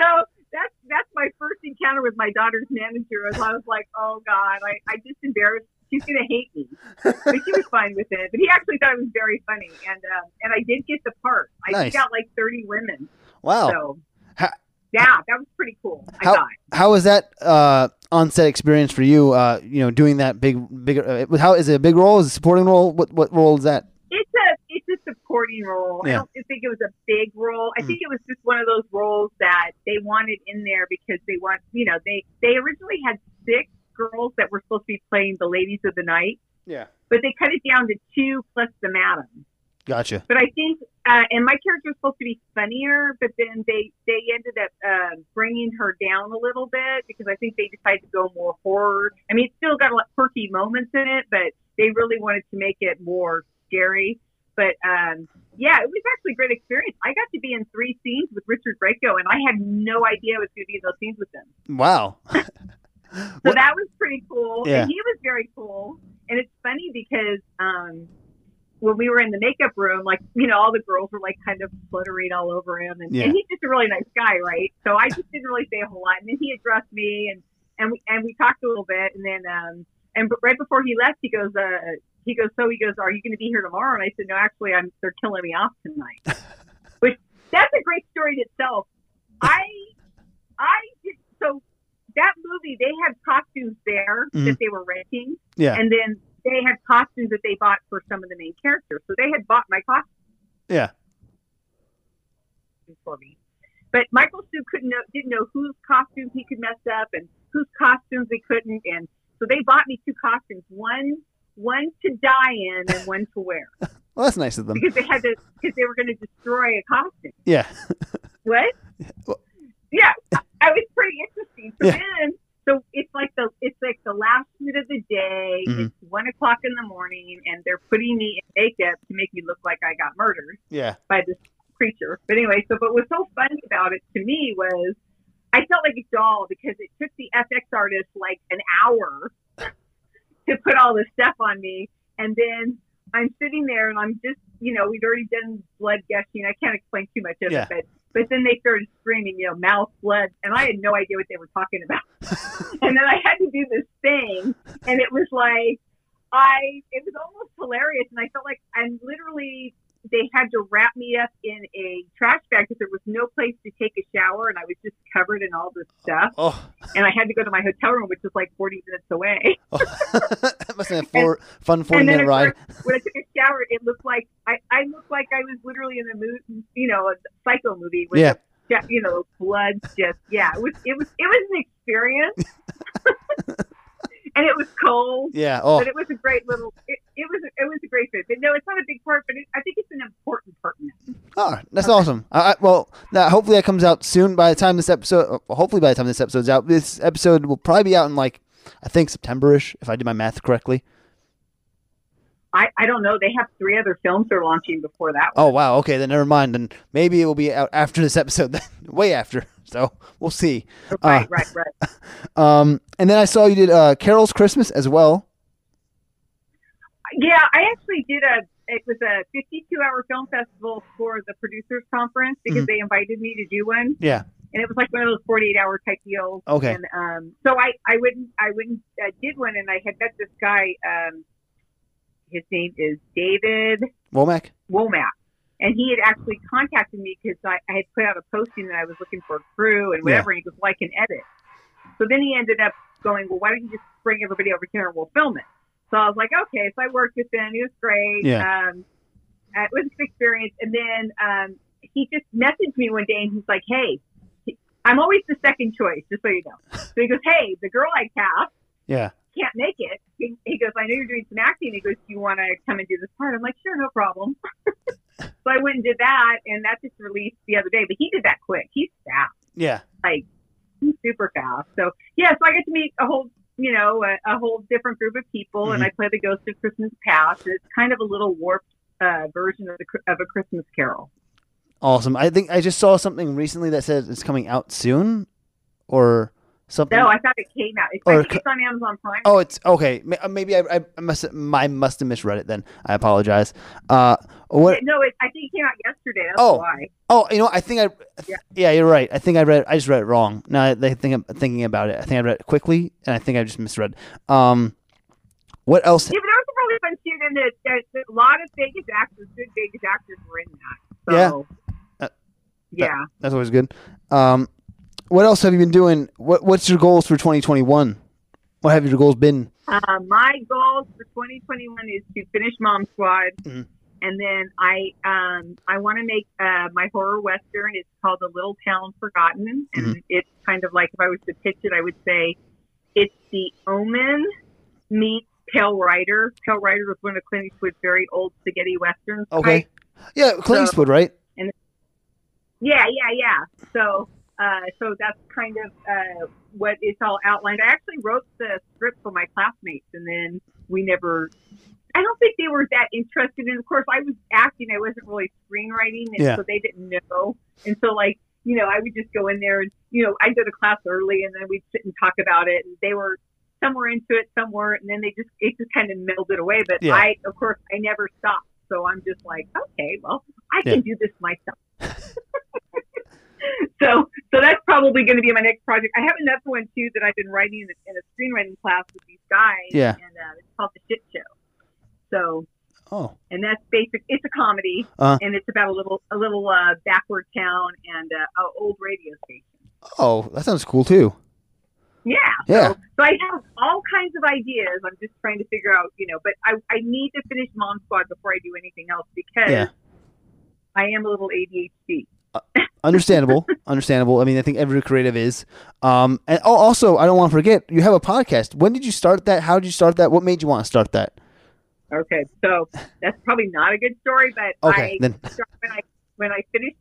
so that's that's my first encounter with my daughter's manager. As I was like, "Oh God, I, I just embarrassed. She's gonna hate me," but she was fine with it. But he actually thought it was very funny, and um, and I did get the part. I Nice. out like thirty women. Wow. So Ha- yeah, that was pretty cool. I How- thought. How was that uh, on-set experience for you? Uh, you know, doing that big, bigger. Uh, how is it a big role? Is it a supporting role? What what role is that? It's a it's a supporting role. Yeah. I don't think it was a big role. I Mm. think it was just one of those roles that they wanted in there because they want you know they they originally had six girls that were supposed to be playing the ladies of the night, Yeah. but they cut it down to two plus the madam. Gotcha. But I think uh, and my character was supposed to be funnier, but then they they ended up uh, bringing her down a little bit because I think they decided to go more horror. I mean, it's still got a lot of quirky moments in it, but they really wanted to make it more scary. But um, yeah, it was actually a great experience. I got to be in three scenes with Richard Grieco, and I had no idea I was going to be in those scenes with him. Wow. So that was pretty cool. Yeah. And he was very cool. And it's funny because um, when we were in the makeup room, like, you know, all the girls were like kind of fluttering all over him. And, Yeah. and he's just a really nice guy, right? So I just didn't really say a whole lot. And then he addressed me and, and we, and we talked a little bit. And then, um, and but right before he left, he goes, uh, he goes, so he goes, are you going to be here tomorrow? And I said, no, actually, I'm, they're killing me off tonight. Which that's a great story in itself. I, I did, so that movie, they had costumes there Mhm. that they were renting, Yeah. and then they had costumes that they bought for some of the main characters. So they had bought my costume. Yeah. for me. But Michael Stu couldn't know, didn't know whose costumes he could mess up and whose costumes he couldn't, and so they bought me two costumes one one to die in and one to wear Well, that's nice of them. because they had to because they were going to destroy a costume. Yeah. What? Well- yeah, I, was pretty interesting. So Yeah. then, so it's like the it's like the last shoot of the day. Mhm. It's one o'clock in the morning, and they're putting me in makeup to make me look like I got murdered Yeah. by this creature. But anyway, so but what's so funny about it to me was I felt like a doll because it took the FX artist like an hour to put all this stuff on me, and then I'm sitting there and I'm just, you know, we'd already done blood gushing. I can't explain too much of Yeah. it, but but then they started screaming, you know, mouth blood, and I had no idea what they were talking about. and then I had to do this thing, and it was like I, it was almost hilarious, and I felt like I'm literally. They had to wrap me up in a trash bag because there was no place to take a shower, and I was just covered in all this stuff. Oh, And I had to go to my hotel room, which was like 40 minutes away. Oh, that must have been a four, fun 40 and then minute ride. course, when I took a shower, it looked like I, I looked like I was literally in a movie, you know, a psycho movie with Yeah. the, you know, blood. Just yeah, it was it was it was an experience, and it was cold, Yeah. Oh, but it was a great little. It, it was it was a great fit. But no, it's not a big part, but it, I think it's an important part. it. oh that's awesome. I, I, well, now, hopefully that comes out soon by the time this episode, uh, hopefully by the time this episode's out. This episode will probably be out in like, I think September-ish, if I did my math correctly. I, I don't know. They have three other films they're launching before that. Oh, wow. Okay, then never mind. Then maybe it will be out after this episode, then, way after. So we'll see. Right, right, right. Um, and then I saw you did uh, Carol's Christmas as well. Yeah, I actually did a. It was a 52-hour film festival for the producers conference because Mhm. they invited me to do one, Yeah. and it was like one of those 48-hour type deals. Okay. And um, so I, I wouldn't, I wouldn't uh, did one, and I had met this guy. Um, his name is David Womack. Womack, and he had actually contacted me because I, I had put out a posting that I was looking for a crew and whatever. And he goes, "Well, I can edit." So then he ended up going, "Well, why don't you just bring everybody over here and we'll film it?" So I was like, "Okay." So I worked with him. He was great. Yeah. Um, it was a good experience. And then um, he just messaged me one day and he's like, "Hey." I'm always the second choice, just so you know. So he goes, "Hey, the girl I cast Yeah. can't make it. He, he goes, I know you're doing some acting. He goes, Do you want to come and do this part? I'm like, Sure, no problem. so I went and did that, and that just released the other day. But he did that quick. He's fast. Yeah. Like, he's super fast. So, yeah, so I get to meet a whole, you know, a, a whole different group of people, and I play the Ghost of Christmas Past. It's kind of a little warped uh, version of, the, of A Christmas Carol. Awesome. I think I just saw something recently that says it's coming out soon, or something. No, I thought it came out. It's, Or it's on Amazon Prime. Oh, it's okay. Uh, Maybe I, I must I must have misread it. Then I apologize. Uh, what? No, it, I think it came out yesterday. That's Oh. why. Oh, you know, I think I. Yeah. Yeah, you're right. I think I read. I just read it wrong. Now that I think I'm thinking about it. I think I read it quickly, and I think I just misread. Um, what else? Yeah, but there was a really fun it, it, a lot of Vegas actors, good Vegas actors, were in that. So, Uh, yeah. That's always good. Um, what else have you been doing? What What's your goals for 2021? What have your goals been? Uh, my goals for 2021 is to finish Mom Squad, Mhm. and then I um, I want to make uh, my horror western. It's called The Little Town Forgotten, and Mm-hmm. it's kind of like if I was to pitch it, I would say it's the Omen meets Pale Rider. Pale Rider was one of Clint Eastwood's very old spaghetti westerns. Okay. right? Yeah, Clint So- Eastwood, right? And Yeah, yeah, yeah. So, uh, so that's kind of uh, what it's all outlined. I actually wrote the script for my classmates, and then we never. I don't think they were that interested in. Of course, I was acting. I wasn't really screenwriting, and Yeah. so they didn't know. And so, like, you know, I would just go in there, and you know, I'd go to class early, and then we'd sit and talk about it. And they were some were into it, some weren't, and then they just it just kind of melded away. But Yeah. I, of course, I never stopped. So I'm just like, okay, well, I Yeah. can do this myself. so so that's probably going to be my next project. I have another one too that I've been writing in a, in a screenwriting class with these guys. Yeah. and uh, it's called the Shit Show. So Oh, and that's basic. It's a comedy, Uh-huh. and it's about a little a little uh, backward town and uh, an old radio station. oh, that sounds cool too. Yeah. Yeah. So, so I have all kinds of ideas. I'm just trying to figure out, you know, but I, I need to finish Mom Squad before I do anything else because Yeah. I am a little ADHD. Understandable, understandable. I mean, I think every creative is. Um, and oh, also, I don't want to forget, you have a podcast. When did you start that? How did you start that? What made you want to start that? Okay, so that's probably not a good story, but Okay, I then. when I when I finished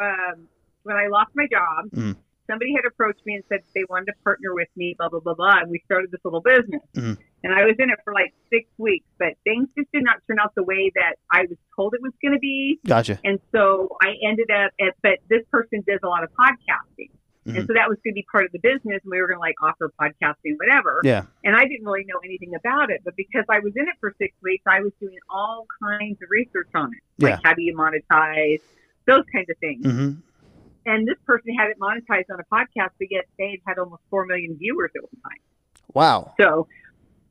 um, when I lost my job, Mm. somebody had approached me and said they wanted to partner with me, blah blah blah blah, and we started this little business. Mhm. And I was in it for like six weeks, but things just did not turn out the way that I was told it was going to be. Gotcha. And so I ended up at, but this person does a lot of podcasting. And Mhm. so that was going to be part of the business. And we were going to like offer podcasting, whatever. Yeah. And I didn't really know anything about it. But because I was in it for six weeks, I was doing all kinds of research on it. Yeah. Like how do you monetize, those kinds of things. hmm And this person had it monetized on a podcast, but yet they had almost 4 million viewers at one time. Wow. So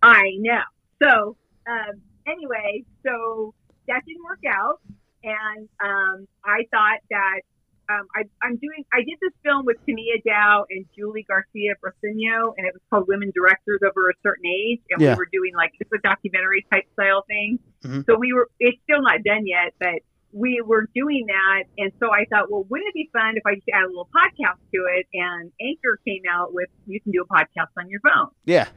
I know. So um, anyway, so that didn't work out, and um, I thought that um, I, I'm doing. I did this film with Tania Dow and Julie Garcia Brasino, and it was called Women Directors Over a Certain Age, and Yeah. we were doing like it's a documentary type style thing. Mhm. So we were. It's still not done yet, but we were doing that, and so I thought, well, wouldn't it be fun if I just add a little podcast to it? And Anchor came out with you can do a podcast on your phone. Yeah.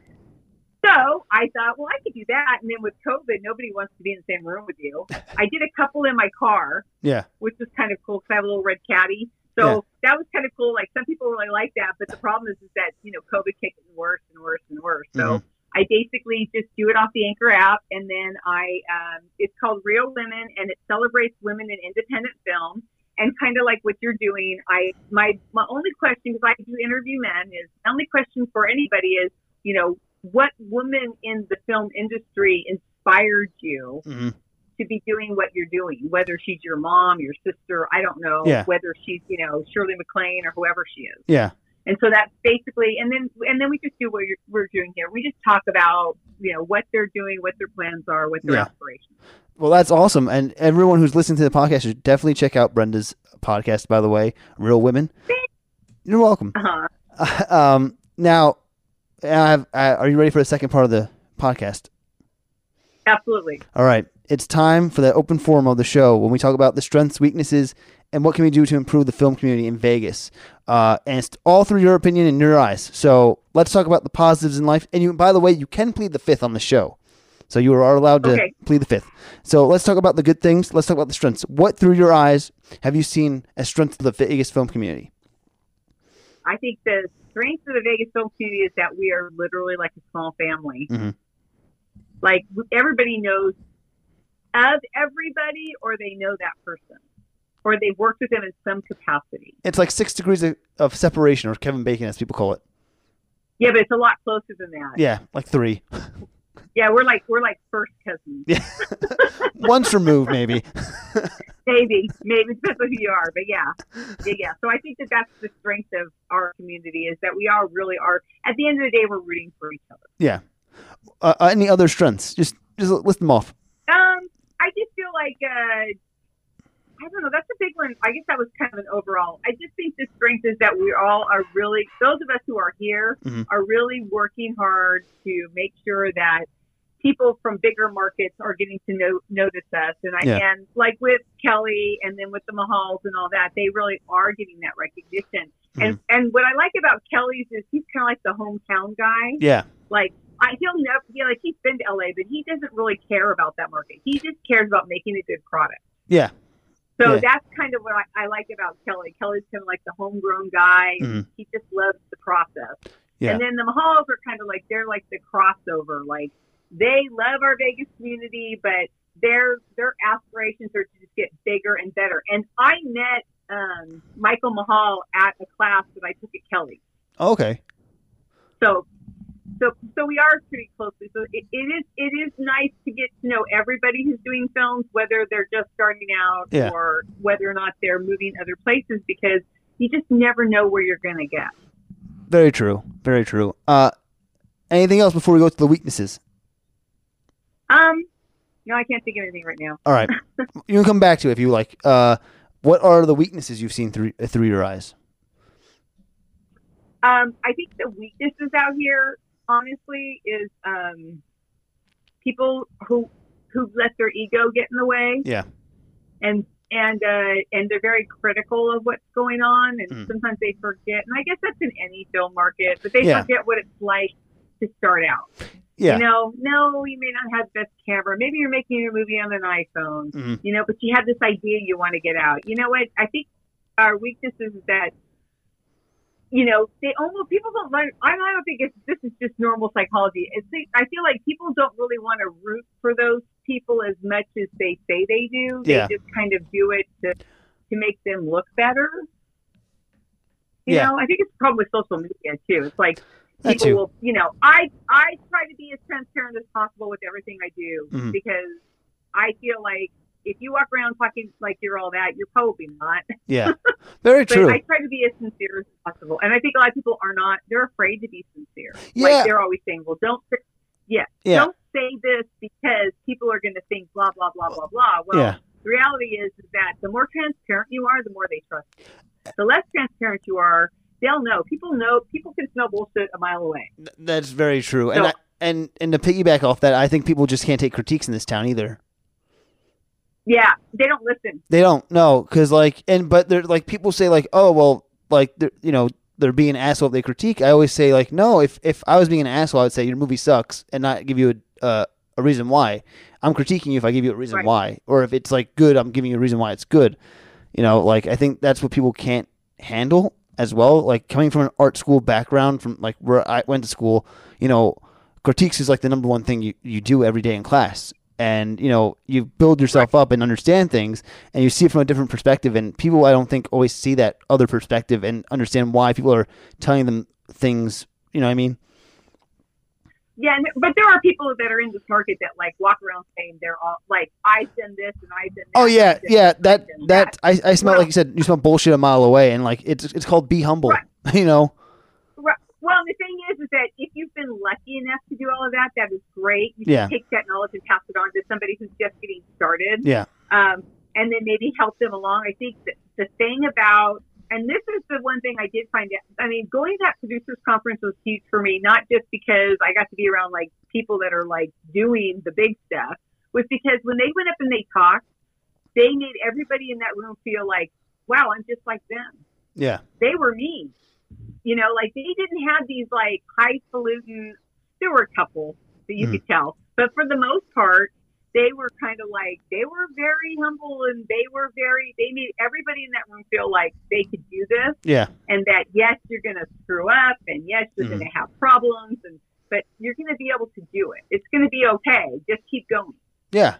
So I thought, well, I could do that. And then with COVID, nobody wants to be in the same room with you. I did a couple in my car, Yeah. which was kind of cool because I have a little red caddy. So that was kind of cool. Like some people really like that, but the problem is, is that you know COVID kept getting worse and worse and worse. So Mhm. I basically just do it off the Anchor app, and then I um, it's called Real Women, and it celebrates women in independent film. And kind of like what you're doing, I my my only question because I do interview men is my only question for anybody is you know what woman in the film industry inspired you hmm to be doing what you're doing, whether she's your mom, your sister, I don't know, Yeah. whether she's, you know, Shirley MacLaine or whoever she is. Yeah. And so that's basically, and then, and then we just do what you're, we're doing here. We just talk about, you know, what they're doing, what their plans are, what their Yeah. aspirations. Well, that's awesome. And everyone who's listening to the podcast should definitely check out Brenda's podcast, by the way, Real Women. You're welcome. Uh-huh. um, now, I have, uh, are you ready for the second part of the podcast? Absolutely. All right. It's time for the open forum of the show when we talk about the strengths, weaknesses, and what can we do to improve the film community in Vegas. Uh, and it's all through your opinion and your eyes. So let's talk about the positives in life. And you, by the way, you can plead the fifth on the show. So you are allowed to Okay. plead the fifth. So let's talk about the good things. Let's talk about the strengths. What through your eyes have you seen as strengths of the Vegas film community? I think the strength of the Vegas film community is that we are literally like a small family. Mhm. Like everybody knows of everybody, or they know that person, or they've worked with them in some capacity. It's like six degrees of, of separation, or Kevin Bacon, as people call it. Yeah, but it's a lot closer than that. Yeah, like three. Yeah, we're like we're like first cousins. Yeah. Once removed, maybe. Maybe, maybe it depends on who you are, but yeah, yeah, yeah. So I think that that's the strength of our community is that we all really are. At the end of the day, we're rooting for each other. Yeah. Uh, uh, any other strengths? Just just list them off. Um, I just feel like uh, I don't know. That's a big one. I guess that was kind of an overall. I just think the strength is that we all are really those of us who are here Mhm. are really working hard to make sure that people from bigger markets are getting to know, notice us. And I Yeah. and like with Kelly and then with the Mahals and all that, they really are getting that recognition. And and what I like about Kelly's is he's kind of like the hometown guy Yeah. like I, he'll never yeah like he's been to LA but he doesn't really care about that market he just cares about making a good product Yeah. so Yeah. that's kind of what I, I like about Kelly Kelly's kind of like the homegrown guy Mhm. he just loves the process Yeah. and then the Mahals are kind of like they're like the crossover like they love our Vegas community but their their aspirations are to just get bigger and better and I met um, Michael Mahal at a class that I took at Kelly Okay. so so so we are pretty closely so it, it is it is nice to get to know everybody who's doing films whether they're just starting out Yeah. or whether or not they're moving other places because you just never know where you're going to get Very true. Very true. Uh, anything else before we go to the weaknesses? Um no i can't think of anything right now All right. you can come back to it if you like. Uh, what are the weaknesses you've seen through uh, through your eyes? um i think the weaknesses out here honestly is um people who who let their ego get in the way Yeah. and and uh, and they're very critical of what's going on, and Mm. sometimes they forget. And I guess that's in any film market, but they Yeah. forget what it's like to start out. Yeah. You know, no, you may not have the best camera. Maybe you're making your movie on an iPhone. Mhm. You know, but you have this idea you want to get out. You know what? I think our weakness is that. You know, they almost people don't like. I don't think it's this is just normal psychology. It's I feel like people don't really want to root for those people as much as they say they do. They Yeah. just kind of do it to to make them look better. You Yeah. know, I think it's a problem with social media too. It's like That people too. will, you know, I I try to be as transparent as possible with everything I do Mhm. because I feel like if you walk around talking like you're all that, you're probably not. Yeah. Very But true. I try to be as sincere as possible, and I think a lot of people are not. They're afraid to be sincere. Yeah. Like they're always saying, "Well, don't." Say, yeah, Yeah. Don't say this because people are going to think blah blah blah blah blah. Well, Yeah. the reality is that the more transparent you are, the more they trust you. The less transparent you are, they'll know. People know. People can smell bullshit a mile away. That's very true. And I, and and to piggyback off that, I think people just can't take critiques in this town either. Yeah, they don't listen. They don't know because like and but they're like people say like oh well like you know they're being an asshole if they critique. I always say like no if if I was being an asshole I would say your movie sucks and not give you a uh, a reason why. I'm critiquing you if I give you a reason Right. why or if it's like good I'm giving you a reason why it's good. You know like I think that's what people can't handle as well. Like coming from an art school background from like where I went to school, you know, critiques is like the number one thing you, you do every day in class. And, you know, you build yourself up and understand things and you see it from a different perspective. And people, I don't think, always see that other perspective and understand why people are telling them things. You know what I mean? Yeah, but there are people that are in this market that like walk around saying they're all like, I've done this and I've done that. Oh, yeah. Yeah. this, That, that, I, I smell, Well- like you said, you smell bullshit a mile away. And, like, it's, it's called be humble. Right. You know? Right. Well, the thing is, is that if you've been lucky enough to do all of that, that is great. You Yeah. can take that knowledge and pass it on to somebody who's just getting started. Yeah. Um, and then maybe help them along. I think that the thing about, and this is the one thing I did find out. I mean, going to that producers conference was huge for me, not just because I got to be around like people that are like doing the big stuff, was because when they went up and they talked, they made everybody in that room feel like, wow, I'm just like them Yeah. they were me. You know, like they didn't have these like highfalutin. There were a couple that you Mhm. could tell, but for the most part, they were kind of like they were very humble and they were very. They made everybody in that room feel like they could do this Yeah. and that yes, you're going to screw up and yes, you're Mhm. going to have problems and but you're going to be able to do it. It's going to be okay. Just keep going. Yeah.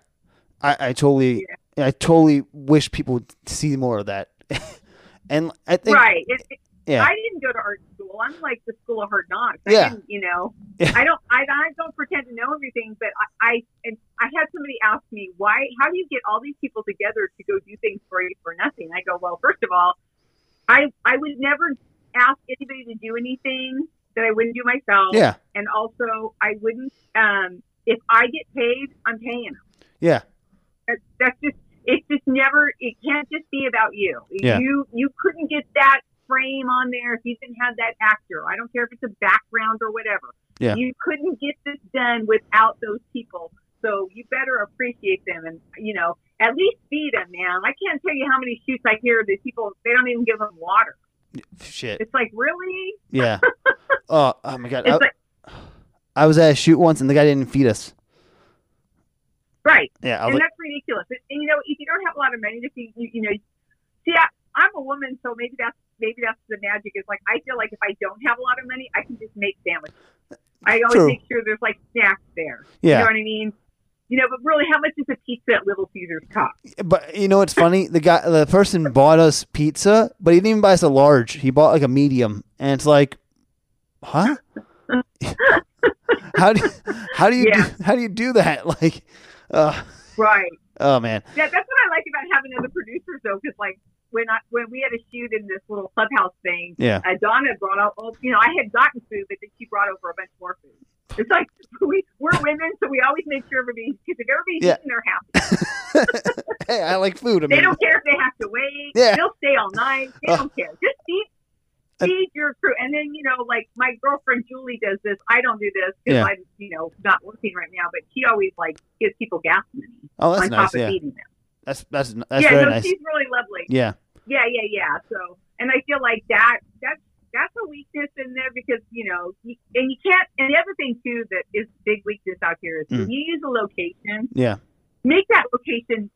I, I totally, I totally wish people would see more of that. and I think, right. It, it- Yeah. I didn't go to art school. I'm like the school of hard knocks. I Yeah. didn't, you know, Yeah. I don't, I, I don't pretend to know everything, but I, I, and I had somebody ask me why, how do you get all these people together to go do things for you for nothing? I go, well, first of all, I, I would never ask anybody to do anything that I wouldn't do myself. yeah. And also I wouldn't, um, if I get paid, I'm paying them. Yeah. That's, that's just it's just never it can't just be about you. Yeah. You you couldn't get that frame on there if you didn't have that actor. I don't care if it's a background or whatever. Yeah. You couldn't get this done without those people. So you better appreciate them and you know, at least feed them, man. I can't tell you how many shoots I hear that people they don't even give them water. Shit. It's like really? Yeah. oh, oh my god. I, like I was at a shoot once and the guy didn't feed us. right. Yeah. And like, that's ridiculous. And, and, you know, if you don't have a lot of money to feed, you, you know, see, I, I'm a woman, so maybe that's maybe that's the magic. Is like I feel like if I don't have a lot of money, I can just make sandwiches. I always True. make sure there's like snacks there. yeah. You know what I mean? You know, but really, how much does a pizza at Little Caesars cost? But you know what's funny? The guy, the person bought us pizza, but he didn't even buy us a large. He bought like a medium, and it's like, huh? how do how do you Yeah. do, how do you do that? Like, uh, Right. oh man, Yeah, that's what I like about having other producers, though, because like when I when we had a shoot in this little clubhouse thing, yeah, uh, Donna brought out, oh, you know, I had gotten food, but then she brought over a bunch more food. It's like we we're women, so we always make sure everybody's because if everybody's Yeah. eating, they're happy. hey, I like food. I mean. They don't care if they have to wait. Yeah. They'll stay all night. They Oh. don't care. Just feed feed your crew. And then you know, like my girlfriend Julie does this. I don't do this because Yeah. I'm you know not working right now. But she always like gives people gas money oh, that's on nice. top of Yeah, feeding them. That's that's that's yeah, very no, nice. she's really lovely. Yeah, Yeah, yeah, yeah. So, and I feel like that that's that's a weakness in there because you know, you, and you can't. And the other thing too that is big weakness out here is Mm. when you use a location, yeah, make that location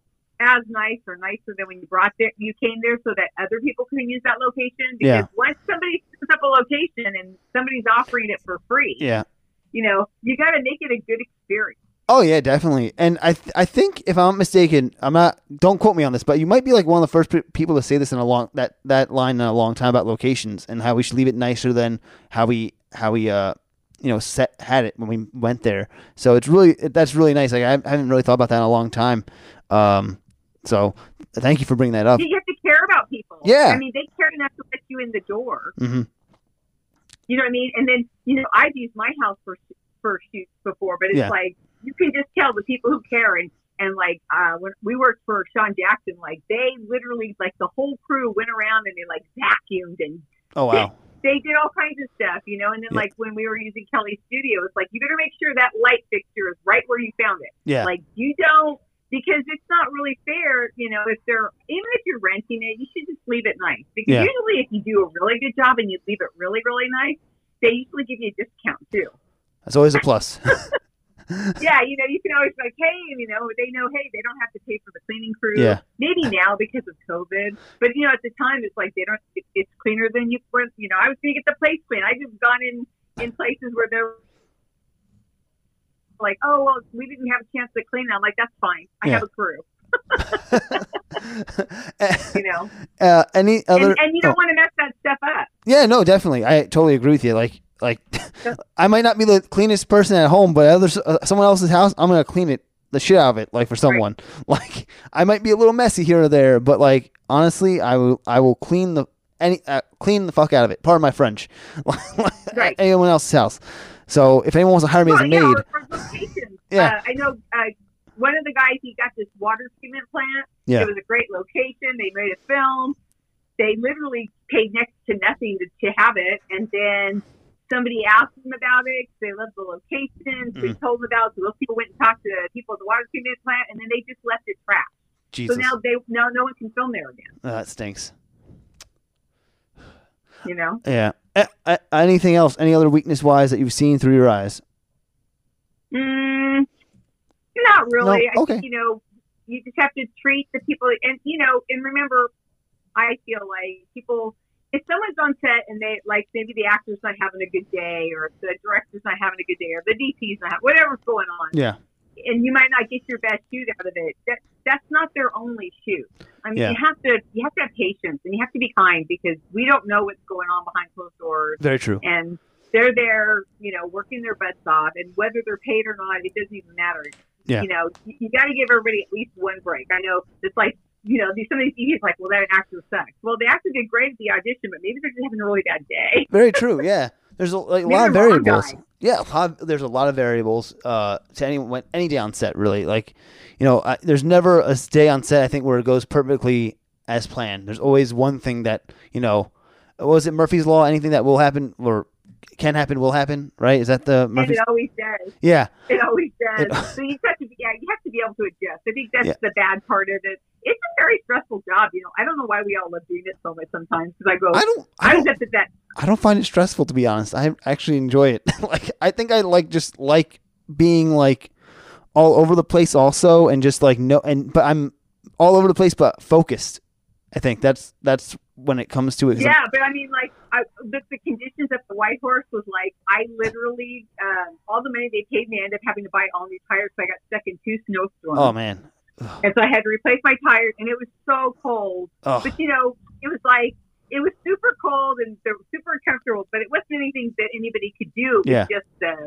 as nice or nicer than when you brought there, you came there, so that other people can use that location. Because Yeah. once somebody sets up a location and somebody's offering it for free, yeah. you know, you got to make it a good experience. Oh yeah, definitely. And I th- I think if I'm not mistaken, I'm not. Don't quote me on this, but you might be like one of the first pe- people to say this in a long that that line in a long time about locations and how we should leave it nicer than how we how we uh you know set had it when we went there. So it's really that's really nice. Like I haven't really thought about that in a long time. Um, so thank you for bringing that up. You have to care about people. Yeah. I mean, they care enough to let you in the door. hmm You know what I mean? And then, you know, I've used my house for for shoots before, but it's Yeah. like you can just tell the people who care. And and like uh, when we worked for Sean Jackson, like they literally like the whole crew went around and they like vacuumed and Oh wow. they did all kinds of stuff, you know. And then Yeah. like when we were using Kelly's studio, it's like you better make sure that light fixture is right where you found it. Yeah. Like you don't because it's not really fair, you know, if they're even if you're renting it, you should just leave it nice. Because Yeah. usually if you do a really good job and you leave it really, really nice, they usually give you a discount too. That's always a plus. yeah, you know, you can always be like, hey, you know, they know, hey, they don't have to pay for the cleaning crew. Yeah. Maybe now because of COVID, but you know, at the time, it's like they don't. It, it's cleaner than you. were- You know, I was going to get the place clean. I just gone in in places where they're like, oh well, we didn't have a chance to clean. I'm like, that's fine. I Yeah. have a crew. You know, uh, any and, other? and you oh. don't want to mess that stuff up. Yeah, no, definitely. I totally agree with you. Like, like, I might not be the cleanest person at home, but other uh, someone else's house, I'm gonna clean it the shit out of it. Like for someone, like I might be a little messy here or there, but like honestly, I will, I will clean the any uh, clean the fuck out of it. Pardon my French. Right. Anyone else's house. So if anyone wants to hire me as a Well, yeah, maid, or- or locations. Yeah. Uh, I know uh, one of the guys. He got this water treatment plant. Yeah. It was a great location. They made a film. They literally paid next to nothing to, to have it, and then somebody asked them about it. They loved the location. Mm. told them about. it. So those people went and talked to people at the water treatment plant, and then they just left it trash. Jesus, So now they now no one can film there again. Uh, that stinks. You know. Yeah. Uh, uh, anything else? Any other weakness wise that you've seen through your eyes? Mm, not really. No? I Okay. think, you know, you just have to treat the people, and you know, and remember, I feel like people, if someone's on set and they like maybe the actor's not having a good day, or the director's not having a good day, or the DP's not having whatever's going on, Yeah. and you might not get your best shoot out of it. That that's not their only shoot. I mean, Yeah. you have to you have to have patience and you have to be kind because we don't know what's going on behind closed doors Very true. and they're there, you know, working their butts off, and whether they're paid or not, it doesn't even matter. Yeah. You know, you, you got to give everybody at least one break. I know it's like, you know, these some of these like, well, that actor sucks. Well, the actor did great at the audition, but maybe they're just having a really bad day. Very true. Yeah. There's a, like, a lot of variables. Yeah, of- there's a lot of variables uh, to any when any day on set. Really, like you know, I, there's never a day on set I think where it goes perfectly as planned. There's always one thing that you know. Was it Murphy's law? Anything that will happen or can happen will happen, right? Is that the And Murphy's? it always does. Yeah, It always does. It- so you have to, be, yeah, you have to be able to adjust. I think that's Yeah. the bad part of it. It's a very stressful job. You know, I don't know why we all love doing it so much sometimes. Because I go, I don't. I I was don't, that I don't find it stressful to be honest. I actually enjoy it. like I think I like just like being like all over the place also and just like no and but I'm all over the place but focused. I think that's that's when it comes to it. 'cause I'm- Yeah, but I mean, like, I, the, the conditions at the White Horse was like, I literally, um, all the money they paid me, I ended up having to buy all new tires. So I got stuck in two snowstorms. oh man. And so I had to replace my tires, and it was so cold. Oh But, you know, it was like, it was super cold and they were super uncomfortable, but it wasn't anything that anybody could do. Yeah. just, uh,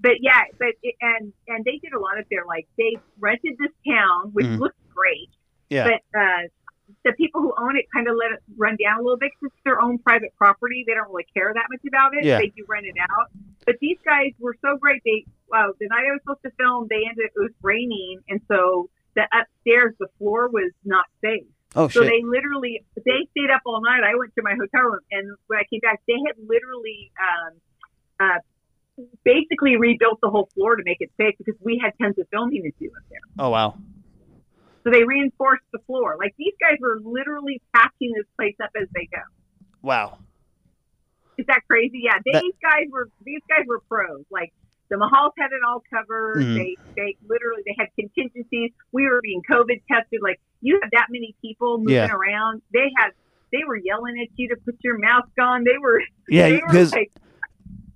but yeah, but, it, and, and they did a lot of their, like, they rented this town, which Mhm. looked great yeah. but uh, the people who own it kind of let it run down a little bit because it's their own private property. They don't really care that much about it. Yeah. They do rent it out. But these guys were so great. They wow, the night I was supposed to film, they ended. up, It was raining, and so the upstairs, the floor was not safe. oh So shit. they literally they stayed up all night. I went to my hotel room, and when I came back, they had literally um, uh, basically rebuilt the whole floor to make it safe because we had tons of filming to do up there. oh wow. So they reinforced the floor. Like these guys were literally patching this place up as they go. Wow. Is that crazy? Yeah, That- these guys were these guys were pros. Like the Mahals had it all covered. Mhm. They they literally they had contingencies. We were being COVID tested. Like you have that many people moving Yeah. around. They had they were yelling at you to put your mask on. They were Yeah, because like,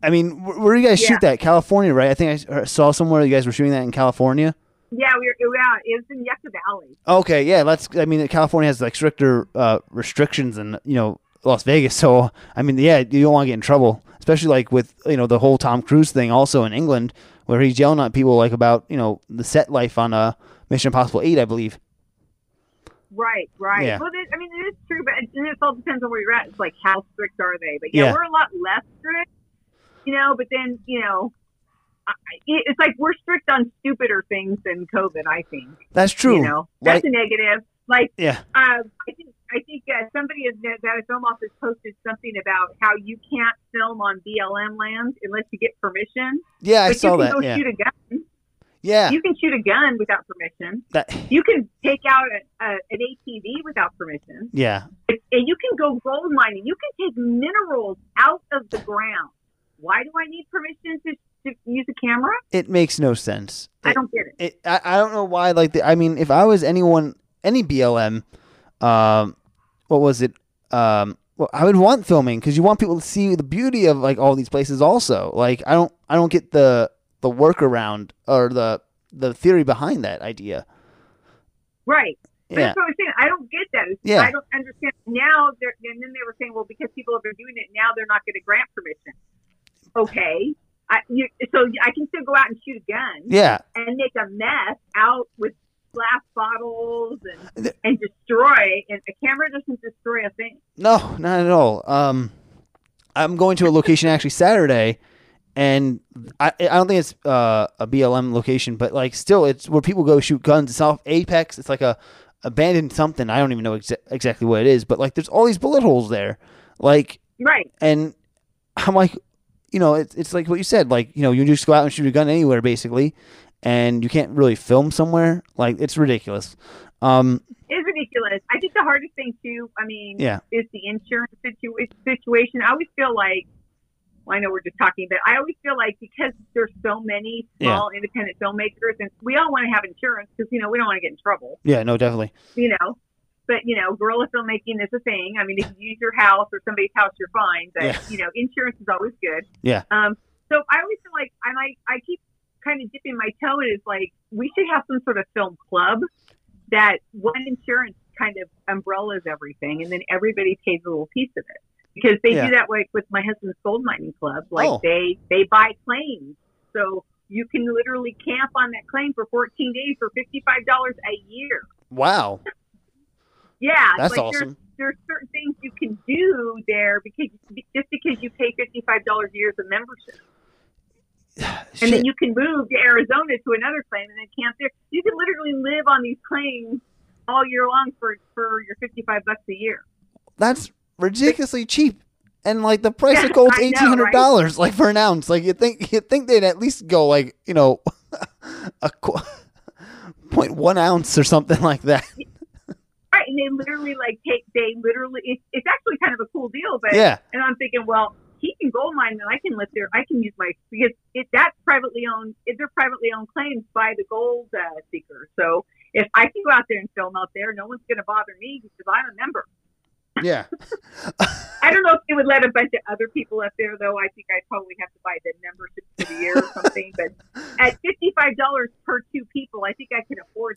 I mean, wh- where do you guys Yeah. shoot that? California, right? I think I saw somewhere you guys were shooting that in California. Yeah, we were, yeah, it was in Yucca Valley. Okay, yeah, let's. I mean, California has like stricter uh, restrictions than you know Las Vegas. So I mean, yeah, you don't want to get in trouble, especially like with you know the whole Tom Cruise thing, also in England, where he's yelling at people like about you know the set life on uh, Mission Impossible Eight, I believe. Right, right. Yeah. Well, I mean, it is true, but it, it all depends on where you're at. It's like how strict are they? But yeah, Yeah. we're a lot less strict, you know. But then, you know, it's like we're strict on stupider things than COVID. I think. That's true. You know, that's Like- a negative. Like, Yeah, uh, I think I think uh, somebody at the film office posted something about how you can't film on BLM land unless you get permission. yeah, I but saw you can that. go Yeah, shoot a gun. yeah, You can shoot a gun without permission. that, You can take out a, a, an ATV without permission. yeah. and you can go gold mining. You can take minerals out of the ground. Why do I need permission to, to use a camera? It makes no sense. I It- don't get it. it, I, I don't know why. Like, the, I mean, if I was anyone, any BLM, um, what was it? Um, well, I would want filming because you want people to see the beauty of like all these places. Also, like, I don't, I don't get the the workaround or the the theory behind that idea. Right. Yeah, that's what I'm saying. I don't get that. It's- Yeah. I don't understand. Now, they're, and then they were saying, well, because people have been doing it, now they're not going to grant permission. Okay. I, you, so I can still go out and shoot a gun yeah, and make a mess out with glass bottles and, The- and destroy. And a camera doesn't destroy a thing. no, not at all. Um, I'm going to a location actually Saturday, and I, I don't think it's uh, a BLM location, but like still, it's where people go shoot guns. It's off Apex. It's like a abandoned something. I don't even know exa- exactly what it is, but like there's all these bullet holes there, like, Right. and I'm like, you know, it's it's like what you said, like you know, you just go out and shoot a gun anywhere basically, and you can't really film somewhere. Like it's ridiculous. Um, It's ridiculous. I think the hardest thing too, I mean, Yeah. is the insurance situa- situation. I always feel like, well, I know we're just talking, but I always feel like because there's so many small independent filmmakers, and we all want to have insurance because you know we don't want to get in trouble, yeah, no, definitely. you know. But you know, guerrilla filmmaking is a thing. I mean, if you use your house or somebody's house, you're fine. But Yeah. you know, insurance is always good. Yeah. Um. So I always feel like I like I keep kind of dipping my toe in. Is like we should have some sort of film club that one insurance kind of umbrellas everything, and then everybody pays a little piece of it because they Yeah. do that like with my husband's gold mining club. Like Oh. they they buy claims, so you can literally camp on that claim for 14 days for 55 dollars a year. Wow, Yeah, That's like awesome. There's, there's certain things you can do there because just because you pay 55 dollars a year as a membership. And then you can move to Arizona to another claim and then camp there. You can literally live on these claims all year long for for your fifty five bucks a year. that's ridiculously cheap. And like the price Yeah, of gold's eighteen hundred dollars, like for an ounce. Like you think you think they'd at least go like you know a qu- point one ounce or something like that. Right, and they literally like take they literally it's, it's actually kind of a cool deal, but Yeah, and I'm thinking, well, he can gold mine, and I can live there. I can use my because it that's privately owned. They're privately owned claims by the gold uh, seekers. So if I can go out there and film out there, no one's going to bother me because I'm a member. yeah. I don't know if they would let a bunch of other people up there, though. I think I'd probably have to buy the membership for the year or something. but at fifty-five dollars per two people, I think I can afford.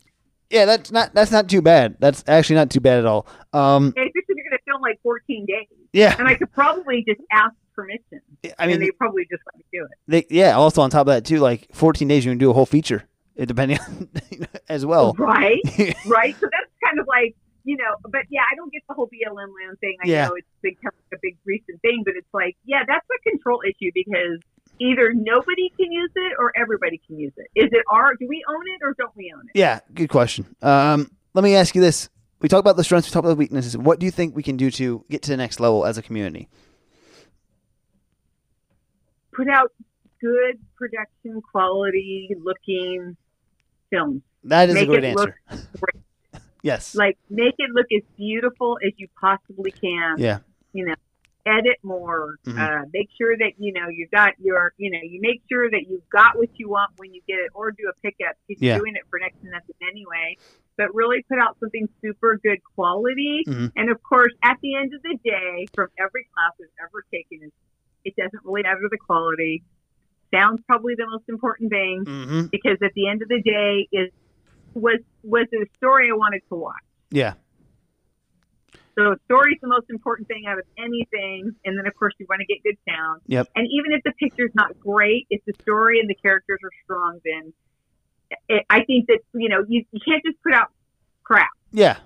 Yeah, that's not that's not too bad. That's actually not too bad at all. Um, especially if you're going to film like fourteen days, yeah, and I could probably just ask permission, I mean, and they probably just let me do it. they, yeah. Also on top of that too, like fourteen days, you can do a whole feature, eh, depending on as well. Right, right. So that's kind of like you know, but yeah, I don't get the whole BLM land thing. I Yeah. know it's become a big recent thing, but it's like, yeah, that's a control issue because either nobody can use it or everybody can use it. Is it our? Do we own it or don't we own it? Yeah, good question. Um, let me ask you this: We talk about the strengths, we talk about the weaknesses. What do you think we can do to get to the next level as a community? Put out good production quality looking films. That is Make a great look answer. Yes. Like make it look as beautiful as you possibly can. yeah. you know, edit more. Mhm. Uh, make sure that you know you've got your, you know, you make sure that you've got what you want when you get it, or do a pickup because Yeah. you're doing it for next to nothing anyway. But really put out something super good quality. Mhm. And of course, at the end of the day, from every class I've ever taken, is It doesn't really matter the quality. Sound's probably the most important thing Mm-hmm. because at the end of the day, is was was it a story I wanted to watch. Yeah. So story's the most important thing out of anything, and then of course you want to get good sound. Yep. And even if the picture's not great, if the story and the characters are strong, then it, I think that you know you, you can't just put out crap. Yeah.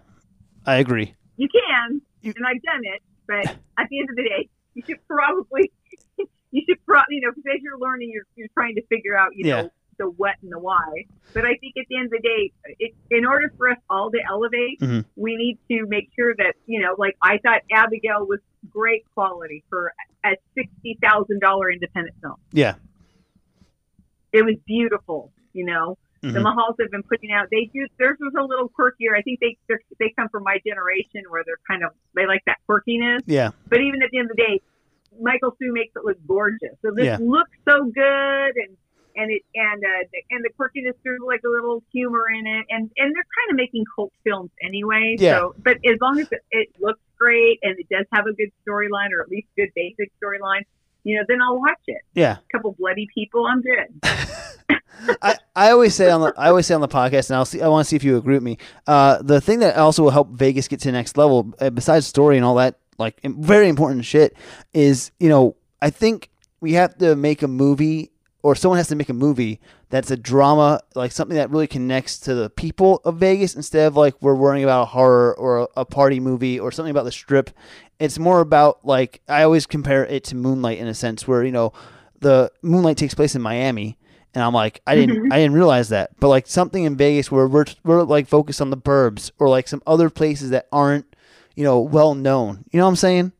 I agree. You can, You- and I've done it, but at the end of the day, you should probably you should probably you know because as you're learning, you're you're trying to figure out you Yeah. know the what and the why. But I think at the end of the day, it, in order for us all to elevate, Mhm. we need to make sure that you know, like I thought Abigail was great quality for a sixty thousand dollar independent film. Yeah. It was beautiful, you know. The Mhm. Mahals have been putting out. They do. Theirs was a little quirkier. I think they they come from my generation where they're kind of they like that quirkiness. Yeah. But even at the end of the day, Michael Sue makes it look gorgeous. So this Yeah. looks so good, and and it and uh, the- and the quirkiness there's like a little humor in it, and and they're kind of making cult films anyway. Yeah. So, but as long as it, it looks great and it does have a good storyline or at least good basic storyline, you know, then I'll watch it. Yeah. A couple bloody people, I'm good. I, I always say on the I always say on the podcast, and I'll see. I want to see if you agree with me. Uh, the thing that also will help Vegas get to the next level, uh, besides story and all that, like very important shit, is you know I think we have to make a movie, or someone has to make a movie that's a drama, like something that really connects to the people of Vegas, instead of like we're worrying about a horror or a, party movie or something about the strip. It's more about like I always compare it to Moonlight in a sense, where you know the Moonlight takes place in Miami and I'm like, I didn't, mm-hmm. I didn't realize that. But like something in Vegas where we're we're like focused on the burbs or like some other places that aren't, you know, well known. You know what I'm saying?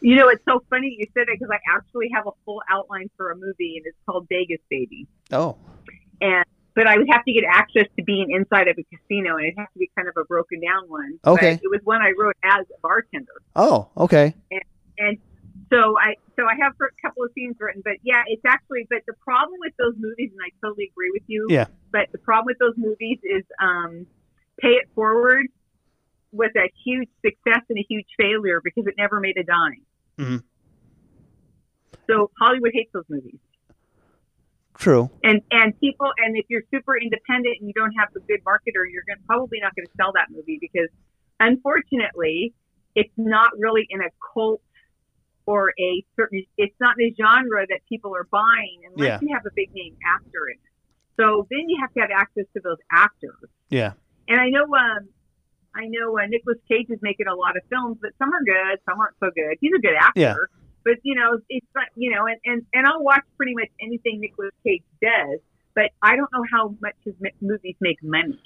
You know, it's so funny you said it because I actually have a full outline for a movie, and it's called Vegas Baby. Oh, And but I would have to get access to being inside of a casino, and it has to be kind of a broken down one. Okay. But it was one I wrote as a bartender, oh, okay, and so I so I have a couple of scenes written. But yeah, it's actually. But the problem with those movies, and I totally agree with you. Yeah. But the problem with those movies is um, Pay It Forward was a huge success and a huge failure because it never made a dime. Mhm. So Hollywood hates those movies. true. and and people and if you're super independent and you don't have a good marketer you're going probably not going to sell that movie because unfortunately it's not really in a cult or a certain it's not in a genre that people are buying unless Yeah. you have a big name actor in it so then you have to have access to those actors Yeah, and i know um i know uh, Nicolas Cage is making a lot of films but some are good some aren't so good he's a good actor Yeah. but you know, it's not, you know, and, and, and I'll watch pretty much anything Nicolas Cage does, but I don't know how much his movies make money.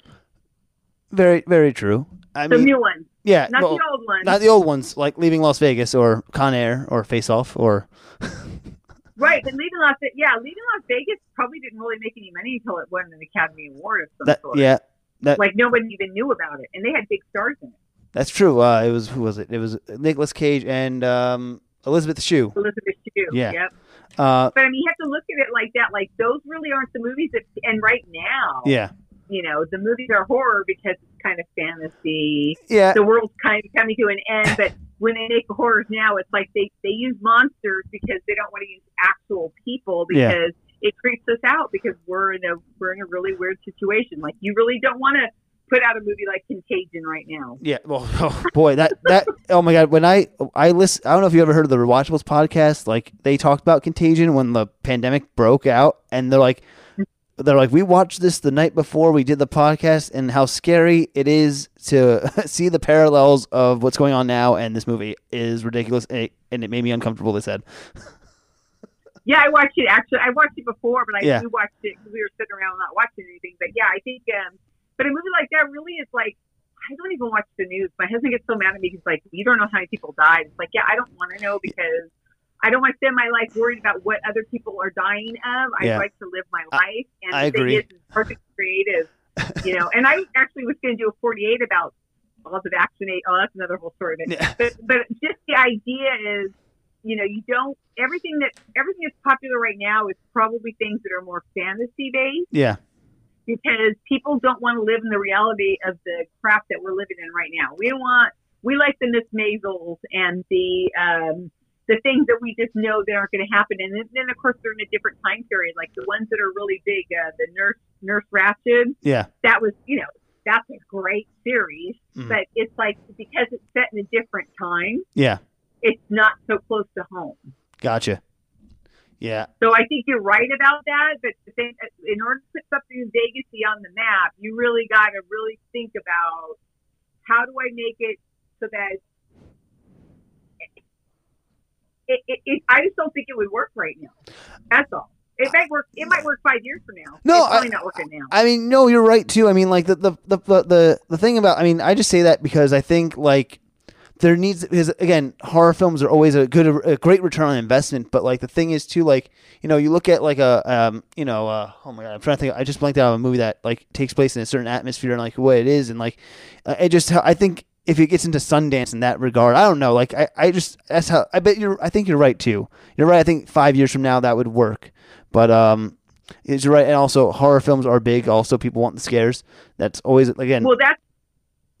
very very true. I The mean, new ones, yeah, not well, the old ones. not the old ones like Leaving Las Vegas or Con Air or Face Off or right, but leaving Las Vegas, yeah, leaving Las Vegas probably didn't really make any money until it won an Academy Award of some that. sort. Yeah, that Like nobody even knew about it, and they had big stars in it. that's true. Uh, it was who was it? It was Nicolas Cage and um, Elizabeth Shue. Elizabeth Shue. Yeah. Yep. Uh, But I mean, you have to look at it like that. Like those really aren't the movies that. And right now, yeah, you know, the movies are horror because it's kind of fantasy. yeah, the world's kind of coming to an end. But when they make horrors now, it's like they, they use monsters because they don't want to use actual people Yeah. It creeps us out because we're in a we're in a really weird situation. Like you really don't want to put out a movie like Contagion right now. Yeah, well, oh, boy, that that oh my god, when I I listen, I don't know if you ever heard of the Rewatchables podcast. Like they talked about Contagion when the pandemic broke out, and they're like, they're like, we watched this the night before we did the podcast, and how scary it is to see the parallels of what's going on now, and this movie is ridiculous, and it, and it made me uncomfortable. They said, Yeah, I watched it actually. I watched it before, but I Yeah. we watched it 'cause we were sitting around not watching anything. But yeah, I think. um But a movie like that really is like. I don't even watch the news. My husband gets so mad at me. He's like, "You don't know how many people died." It's like, yeah, I don't want to know because I don't want to spend my life worried about what other people are dying of. I Yeah. like to live my life, and I the thing agree. is, it's perfect creative, you know. And I actually was going to do a 48 about all the vaccinate. Oh, that's another whole story. But, Yeah. but but just the idea is, you know, you don't everything that everything that's popular right now is probably things that are more fantasy based "Yeah, because people don't want to live in the reality of the crap that we're living in right now. We don't want we like the Miss Maisels and the um, the things that we just know that aren't going to happen. And then, of course, they're in a different time period. Like the ones that are really big, uh, the Nurse Nurse Ratched. Yeah. That was, you know, that's a great series, Mhm. but it's like because it's set in a different time, Yeah. It's not so close to home. Gotcha. Yeah. So I think you're right about that. But the in order to put something in Vegas on the map, you really got to really think about how do I make it so that it, it, it, I just don't think it would work right now. That's all. It might work. It might work five years from now. No, it's probably I- not working now. I mean, no, you're right too. I mean, like the the the the the, the thing about I mean, I just say that because I think like there needs because again, horror films are always a good a great return on investment, but like the thing is too like, you know, you look at like a um, you know, uh, oh my god, I'm trying to think I just blanked out on a movie that like takes place in a certain atmosphere and like what it is and like it just I think if it gets into Sundance in that regard, I don't know. Like I, I just that's how I bet you're. I think you're right too. You're right. I think five years from now that would work. But um, is right. And also horror films are big. Also, people want the scares. That's always again. Well, that's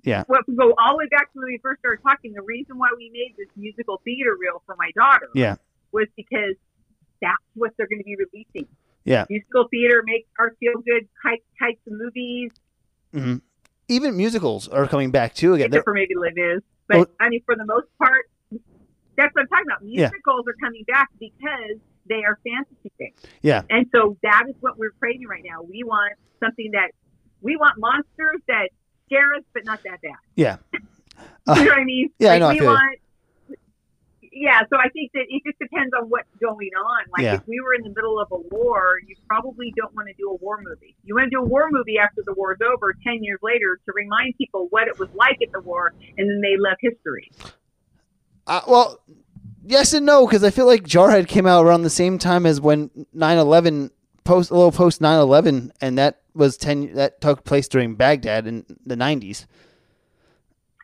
Yeah. What we go all the way back to when we first started talking. The reason why we made this musical theater reel for my daughter Yeah. was because that's what they're going to be releasing. Yeah. Musical theater makes our feel good type types of movies. mhm. Even musicals are coming back too again. except for maybe Les Mis. But Well- I mean, for the most part, that's what I'm talking about. Yeah. Musicals are coming back because they are fantasy things. Yeah. And so that is what we're craving right now. We want something that we want monsters that but not that bad. yeah. you know what I mean? yeah, I like know, I We feel you. want. Yeah, so I think that it just depends on what's going on. Like Yeah. if we were in the middle of a war, you probably don't want to do a war movie. You want to do a war movie after the war's over, ten years later, to remind people what it was like at the war, and then they love history. Uh, well, yes and no, because I feel like Jarhead came out around the same time as when 9/11 post a little post 9/11, and that was ten that took place during Baghdad in the 90s.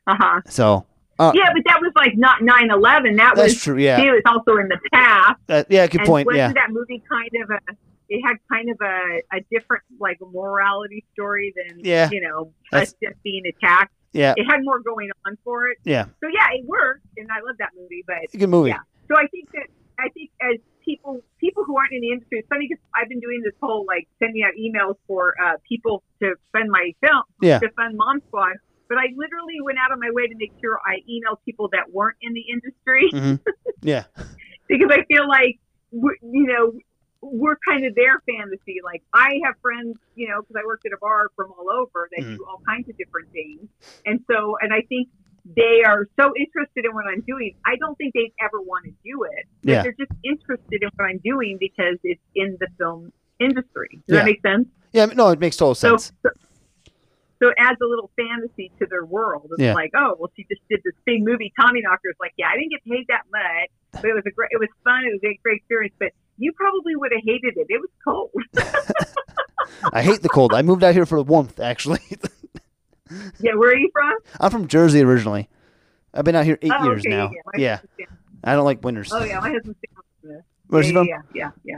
Uh huh. So uh, Yeah, but that was like not 9/11. That that's was true. Yeah. it was also in the past. Uh, yeah. Good and point. wasn't Yeah. that movie kind of a? It had kind of a, a different like morality story than Yeah. you know us just being attacked. Yeah. It had more going on for it. Yeah. So yeah, it worked, and I love that movie. But Good movie. Yeah. so I think that I think as people people who aren't in the industry, it's funny because I've been doing this whole like sending out emails for uh, people to fund my film Yeah. to fund Mom Squad. But I literally went out of my way to make sure I emailed people that weren't in the industry hmm Yeah. because I feel like you know we're kind of their fantasy. Like I have friends, you know, because I worked at a bar from all over that Mhm. do all kinds of different things, and so and I think they are so interested in what I'm doing. I don't think they'd ever want to do it, but Yeah. they're just interested in what I'm doing because it's in the film industry. Does Yeah. that make sense? Yeah. No, it makes total So, sense. so, so it adds a little fantasy to their world. It's Yeah. like, oh, well, she just did this big movie. Tommyknockers like, yeah, I didn't get paid that much, but it was a great, it was fun. It was a great experience, but you probably would have hated it. It was cold. I hate the cold. I moved out here for the warmth. Actually, yeah, where are you from? I'm from Jersey originally. I've been out here eight oh, years okay, now. Yeah, Yeah. I don't like winters. Oh yeah, my husband's down- Where's yeah, he from? Yeah, yeah, yeah.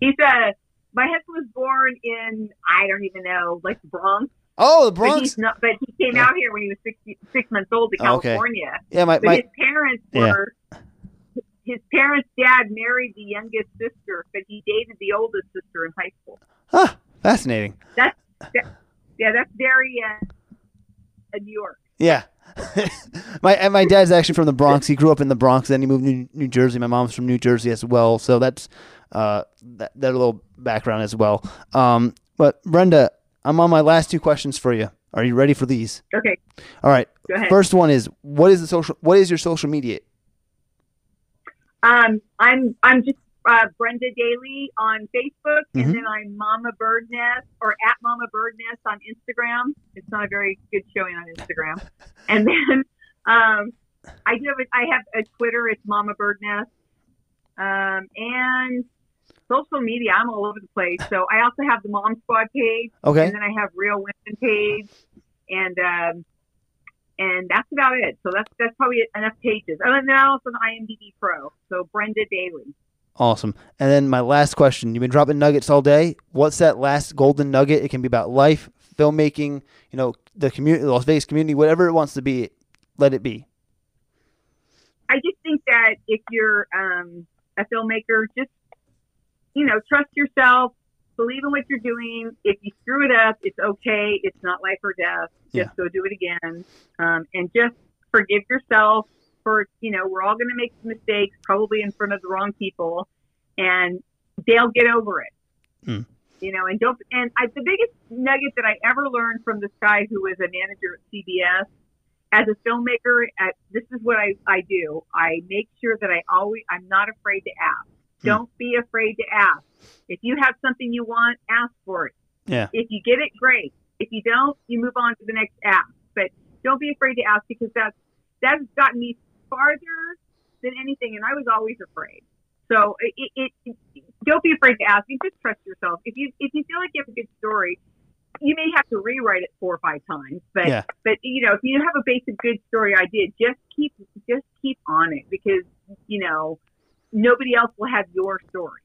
He's uh, my husband was born in I don't even know, like the Bronx. Oh, the But Bronx. he's not. But he came Yeah. out here when he was six six months old to Oh, okay. California. Yeah, my, But my his parents Yeah. were. His parents' dad married the youngest sister, but he dated the oldest sister in high school. ah, fascinating. That's Yeah, that's very uh, New York. Yeah. my and my dad's actually from the Bronx. He grew up in the Bronx, then he moved to New, New Jersey. My mom's from New Jersey as well, so that's uh that, that little background as well. Um, but Brenda, I'm on my last two questions for you. Are you ready for these? Okay, All right. go ahead. First one is what is the social what is your social media? Um, I'm I'm just uh, Brenda Daly on Facebook, Mhm. and then I'm Mama Bird Nest or at Mama Bird Nest on Instagram. It's not a very good showing on Instagram. and then um, I do have a, I have a Twitter. It's Mama Bird Nest, um, and social media. I'm all over the place. So I also have the Mom Squad page, Okay. and then I have Real Women page, and um, and that's about it. So that's that's probably enough pages. And then also an IMDb Pro. So Brenda Daly. Awesome. And then my last question. You've been dropping nuggets all day. What's that last golden nugget? It can be about life, filmmaking, you know, the community, Las Vegas community, whatever it wants to be. Let it be. I just think that if you're um, a filmmaker, just you know, trust yourself, believe in what you're doing. If you screw it up, it's okay. It's not life or death. Just Yeah. go do it again, um, and just forgive yourself for you know we're all going to make mistakes, probably in front of the wrong people, and they'll get over it. Mm. You know, and don't. And I, the biggest nugget that I ever learned from this guy who was a manager at CBS as a filmmaker, at, this is what I, I do. I make sure that I always, I'm not afraid to ask. Hmm. Don't be afraid to ask. If you have something you want, ask for it. Yeah. If you get it, great. If you don't, you move on to the next ask. But don't be afraid to ask because that's, that's gotten me farther than anything. And I was always afraid. So it, it, it don't be afraid to ask. You just trust yourself. If you, if you feel like you have a good story, you may have to rewrite it four or five times, but Yeah. but you know, if you have a basic good story idea, just keep just keep on it because you know nobody else will have your story.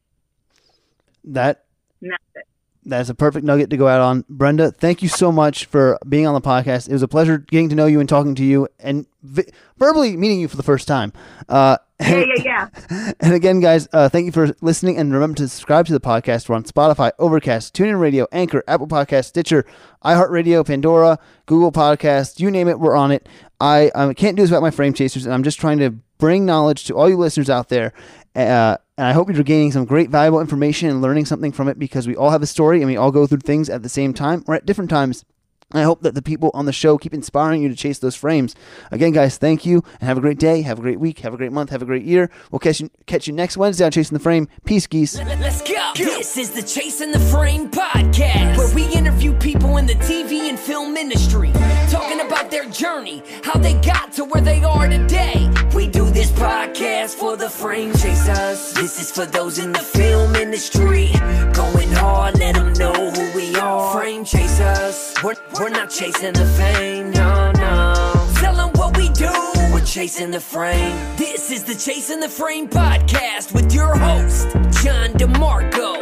That And that's it. That's a perfect nugget to go out on. Brenda, thank you so much for being on the podcast. It was a pleasure getting to know you and talking to you and vi- verbally meeting you for the first time. Uh, Yeah, yeah, yeah. and again, guys, uh, thank you for listening. And remember to subscribe to the podcast. We're on Spotify, Overcast, TuneIn Radio, Anchor, Apple Podcast, Stitcher, iHeartRadio, Pandora, Google Podcasts. You name it, we're on it. I, I can't do this without my frame chasers, and I'm just trying to bring knowledge to all you listeners out there. Uh, and I hope you're gaining some great, valuable information and learning something from it because we all have a story and we all go through things at the same time or at different times. And I hope that the people on the show keep inspiring you to chase those frames. Again, guys, thank you and have a great day, have a great week, have a great month, have a great year. We'll catch you, catch you next Wednesday on Chasing the Frame. Peace, geese. Let's go. This is the Chasing the Frame podcast, where we interview people in the TV and film industry, talking about their journey, how they got to where they are today. We do this podcast for the frame chasers. This is for those in the film industry, going hard. Let them know who we are. Frame chasers. We're, we're not chasing the fame, no, no. Tell them what we do. We're chasing the frame. This is the Chasing the Frame podcast with your host, John DeMarco.